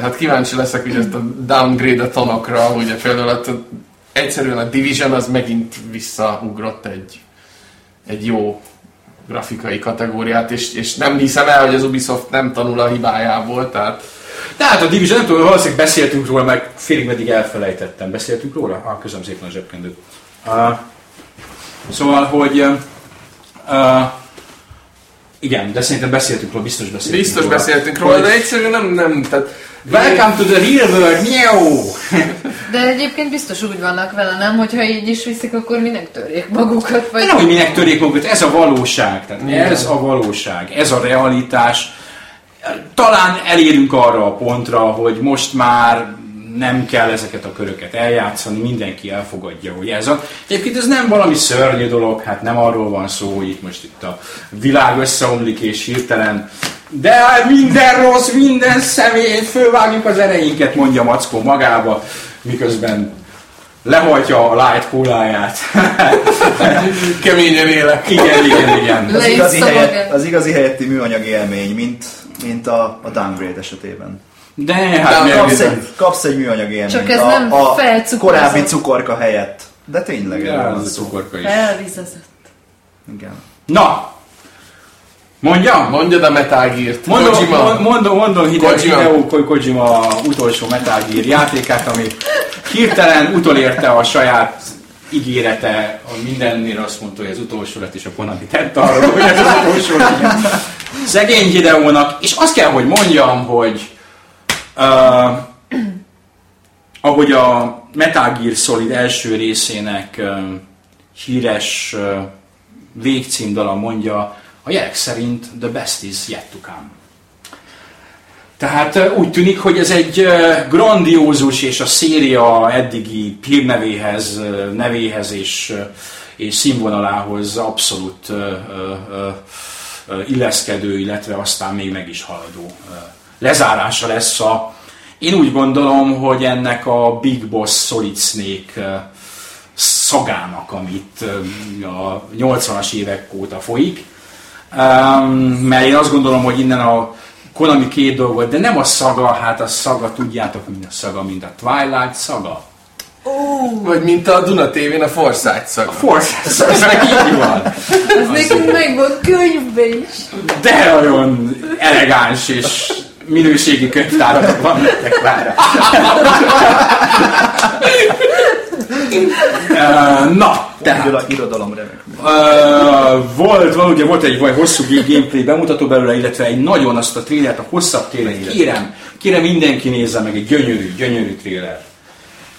Hát kíváncsi leszek ugye ezt a downgrade a tanokra, ugye például a, egyszerűen a Division az megint visszaugrott egy, egy jó grafikai kategóriát, és, és nem hiszem el, hogy az Ubisoft nem tanul a hibájából, tehát... Tehát a Division, nem tudom, valószínűleg beszéltünk róla, meg félig meddig elfelejtettem. Beszéltünk róla? Ah, köszönöm szépen a zsebkendőt. Uh, szóval, hogy uh, igen, de szerintem beszéltünk róla, biztos beszéltünk Biztos róla. beszéltünk róla, de egyszerűen nem, nem, tehát... Welcome to the real world, miau! De egyébként biztos úgy vannak vele, nem? Hogyha így is viszik, akkor minek törjék magukat? Vagy... Nem, hogy minek törjék magukat, ez a valóság. Tehát Igen. ez a valóság, ez a realitás. Talán elérünk arra a pontra, hogy most már nem kell ezeket a köröket eljátszani, mindenki elfogadja, hogy ez a... Egyébként ez nem valami szörnyű dolog, hát nem arról van szó, hogy itt most itt a világ összeomlik és hirtelen de minden rossz, minden személy, fölvágjuk az ereinket, mondja Mackó magába, miközben lehajtja a light kóláját. Keményen élek. Igen, igen, igen. Az igazi, helyet, az igazi helyetti műanyag élmény, mint, mint a, a downgrade esetében. De hát De kapsz, egy, kapsz egy műanyag élményt. Csak ez a, nem a korábbi cukorka helyett. De tényleg ja, ez a cukorka is. Elvizezett. Igen. Na, Mondjam? Mondjad a Metal Gear-t. Mondom, Kojima. mondom, mondom Hideo, Kojima. Hideo Kojima utolsó Metal Gear játékát, ami hirtelen utolérte a saját ígérete, a mindennél azt mondta, hogy az utolsó lett, és a Konami tett arra, hogy ez az utolsó lett. Szegény Hideónak, és azt kell, hogy mondjam, hogy uh, ahogy a Metal Gear Solid első részének uh, híres uh, végcímdala mondja, a jelek szerint the best is yet to come. Tehát úgy tűnik, hogy ez egy grandiózus és a széria eddigi hírnevéhez, nevéhez és, és színvonalához abszolút illeszkedő, illetve aztán még meg is haladó lezárása lesz a én úgy gondolom, hogy ennek a Big Boss Solid Snake szagának, amit a 80-as évek óta folyik, Um, mert én azt gondolom, hogy innen a Konami két dolgot, de nem a szaga, hát a szaga, tudjátok, mint a szaga, mint a Twilight szaga. Oh. Vagy mint a Duna TV-n a Forsyth szaga. A Forsyth szaga, ez így van. Ez nekünk megvan könyvbe is. De nagyon elegáns és minőségi könyvtáratok van nektek várja. Uh, na, tehát. Irodalom remek. Uh, volt, van, ugye volt egy vagy hosszú gameplay bemutató belőle, illetve egy nagyon azt a trélert, a hosszabb trélert. Kérem, kérem mindenki nézze meg, egy gyönyörű, gyönyörű tréler.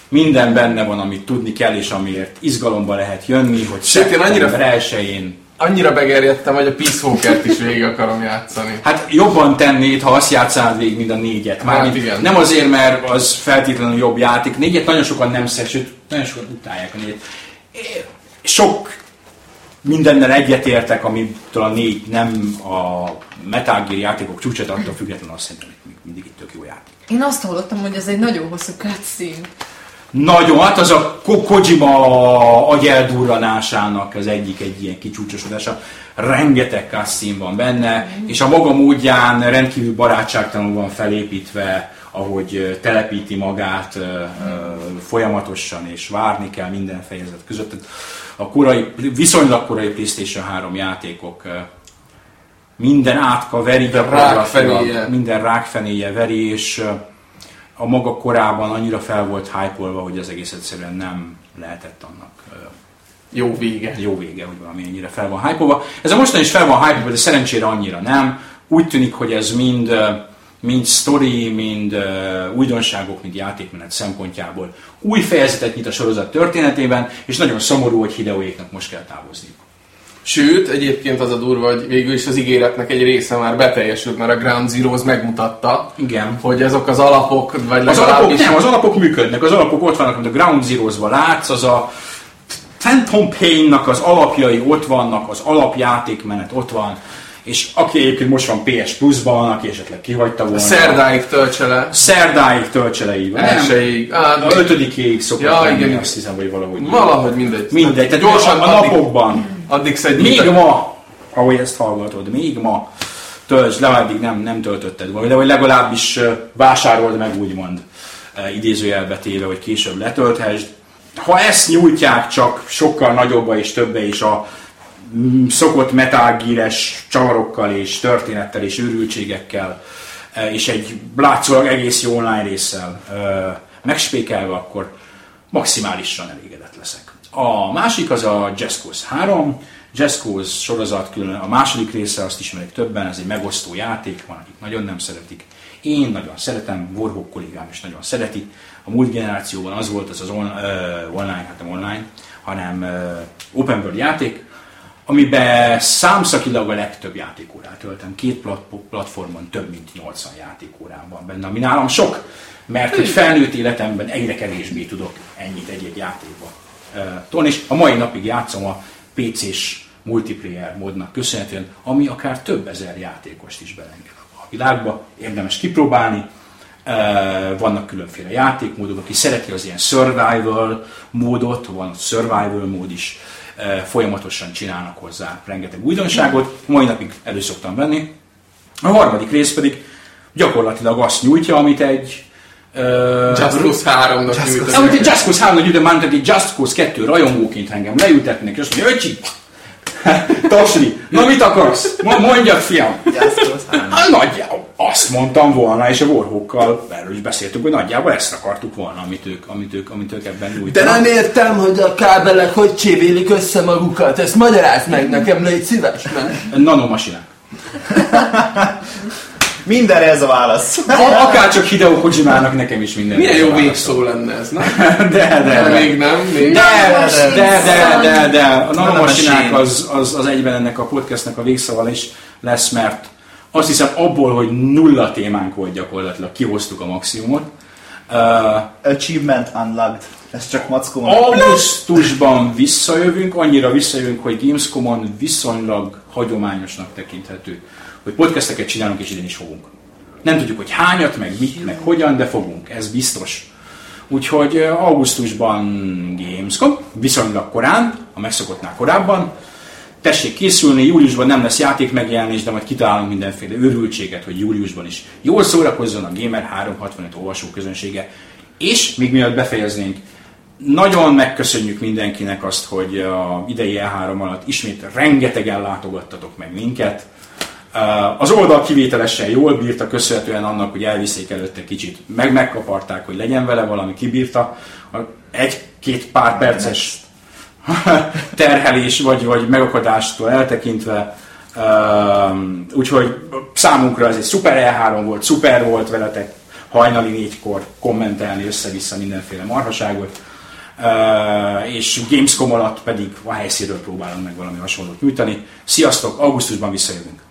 Minden benne van, amit tudni kell, és amiért izgalomba lehet jönni, hogy szeptember annyira... elsőjén annyira begerjedtem, hogy a Peace Walker-t is végig akarom játszani. Hát jobban tennéd, ha azt játszál végig, mint a négyet. Már hát igen. Nem azért, mert az feltétlenül jobb játék. Négyet nagyon sokan nem szed, sőt, nagyon sokan utálják a négyet. Sok mindennel egyetértek, amitől a négy nem a Metal Gear játékok csúcsát attól függetlenül azt szerintem hogy mindig itt tök jó játék. Én azt hallottam, hogy ez egy nagyon hosszú cutscene. Nagyon, hát az a Ko- Kojima agyeldurranásának az egyik egy ilyen kicsúcsosodása. Rengeteg cutscene van benne, és a maga módján rendkívül barátságtalanul van felépítve, ahogy telepíti magát folyamatosan, és várni kell minden fejezet között. A korai, viszonylag korai PlayStation 3 játékok minden átka veri, gyakorlatilag, rákfenéje. minden rákfenéje veri, és a maga korában annyira fel volt hype hogy az egész egyszerűen nem lehetett annak Jó vége. jó vége, hogy valami ennyire fel van hype Ez a mostan is fel van hype de szerencsére annyira nem. Úgy tűnik, hogy ez mind, ö, mind story, mind ö, újdonságok, mind játékmenet szempontjából új fejezetet nyit a sorozat történetében, és nagyon szomorú, hogy Hideóéknak most kell távozni. Sőt, egyébként az a durva, hogy végül is az ígéretnek egy része már beteljesült, mert a Ground Zeroes megmutatta, Igen. hogy azok az alapok, vagy Az alapok, legalábbis... nem, az alapok működnek, az alapok ott vannak, amit a Ground Zeroes-ban látsz, az a Phantom Pain-nak az alapjai ott vannak, az alapjátékmenet ott van, és aki egyébként most van PS Plus-ban, aki esetleg kihagyta volna. Szerdáig töltse le, Szerdáig töltse le így van. Elsőig, á, a ötödikéig szokott Ja, lenni, igen. azt hiszem, vagy valahogy. valahogy mindegy. Mindegy, tehát gyorsan a napokban, addig szedjük még ma, ahogy ezt hallgatod, még ma töltsd le, addig nem, nem töltötted volna, de vagy legalábbis vásárold meg, úgymond idézőjelbe téve, hogy később letölthesd. Ha ezt nyújtják csak sokkal nagyobba és többe is a szokott Metal Gear-es csavarokkal és történettel és őrültségekkel, ö, és egy látszólag egész jó online résszel ö, megspékelve, akkor maximálisan elégedett leszek. A másik az a Just Cause 3. Just Cause sorozat külön, a második része azt ismerik többen, ez egy megosztó játék, van, akik nagyon nem szeretik. Én nagyon szeretem, Warhawk kollégám is nagyon szereti. A múlt generációban az volt az az on, uh, online, hát nem online, hanem uh, open world játék, amiben számszakilag a legtöbb játékórát töltem. Két plat- platformon több mint 80 játékórán van benne, ami nálam sok, mert hogy felnőtt életemben egyre kevésbé tudok ennyit egy-egy játékba tolni, és a mai napig játszom a PC-s multiplayer módnak köszönhetően, ami akár több ezer játékost is belenged a világba, érdemes kipróbálni, vannak különféle játékmódok, aki szereti az ilyen survival módot, van survival mód is, folyamatosan csinálnak hozzá rengeteg újdonságot, mai napig elő szoktam venni. A harmadik rész pedig gyakorlatilag azt nyújtja, amit egy uh, Just Cause 3-nak nyújtott. amit egy Just Cause 3 ide ment, egy Just Cause 2 rajongóként engem leültetnek, és azt mondja, öcsi, Tosli, na mit akarsz? Mo- Mondjad, fiam! Just Cause 3. Nagyjából azt mondtam volna, és a Warhawkkal erről is beszéltük, hogy nagyjából ezt akartuk volna, amit ők, amit ők, amit ők ebben De nyújtanak. nem értem, hogy a kábelek hogy csévélik össze magukat. Ezt magyarázd meg nekem, légy szíves, mert... Nanomasinák. Mindenre ez a válasz. A- Akárcsak Hideo Kojimának, nekem is minden. Milyen jó végszó lenne ez, na? De, de, De de. még nem, még De, de, de, de, de, de, a nanomasinák az, az, az egyben ennek a podcastnek a végszava is lesz, mert azt hiszem abból, hogy nulla témánk volt gyakorlatilag, kihoztuk a maximumot. Uh, Achievement unlocked. Ez csak mackó. Augusztusban visszajövünk, annyira visszajövünk, hogy Gamescom-on viszonylag hagyományosnak tekinthető, hogy podcasteket csinálunk és idén is fogunk. Nem tudjuk, hogy hányat, meg mit, meg hogyan, de fogunk, ez biztos. Úgyhogy ö, augusztusban Gamescom, viszonylag korán, a megszokottnál korábban. Tessék készülni, júliusban nem lesz játék megjelenés, de majd kitalálunk mindenféle őrültséget, hogy júliusban is jól szórakozzon a Gamer 365 olvasó közönsége. És még mielőtt befejeznénk, nagyon megköszönjük mindenkinek azt, hogy a idei E3 alatt ismét rengetegen látogattatok meg minket. Az oldal kivételesen jól bírta, köszönhetően annak, hogy elviszik előtte kicsit, meg megkaparták, hogy legyen vele valami, kibírta. Egy-két pár perces terhelés vagy, vagy megakadástól eltekintve. Um, úgyhogy számunkra ez egy szuper E3 volt, szuper volt veletek hajnali négykor kommentelni össze-vissza mindenféle marhaságot. Uh, és Gamescom alatt pedig a helyszínről próbálunk meg valami hasonlót nyújtani. Sziasztok, augusztusban visszajövünk!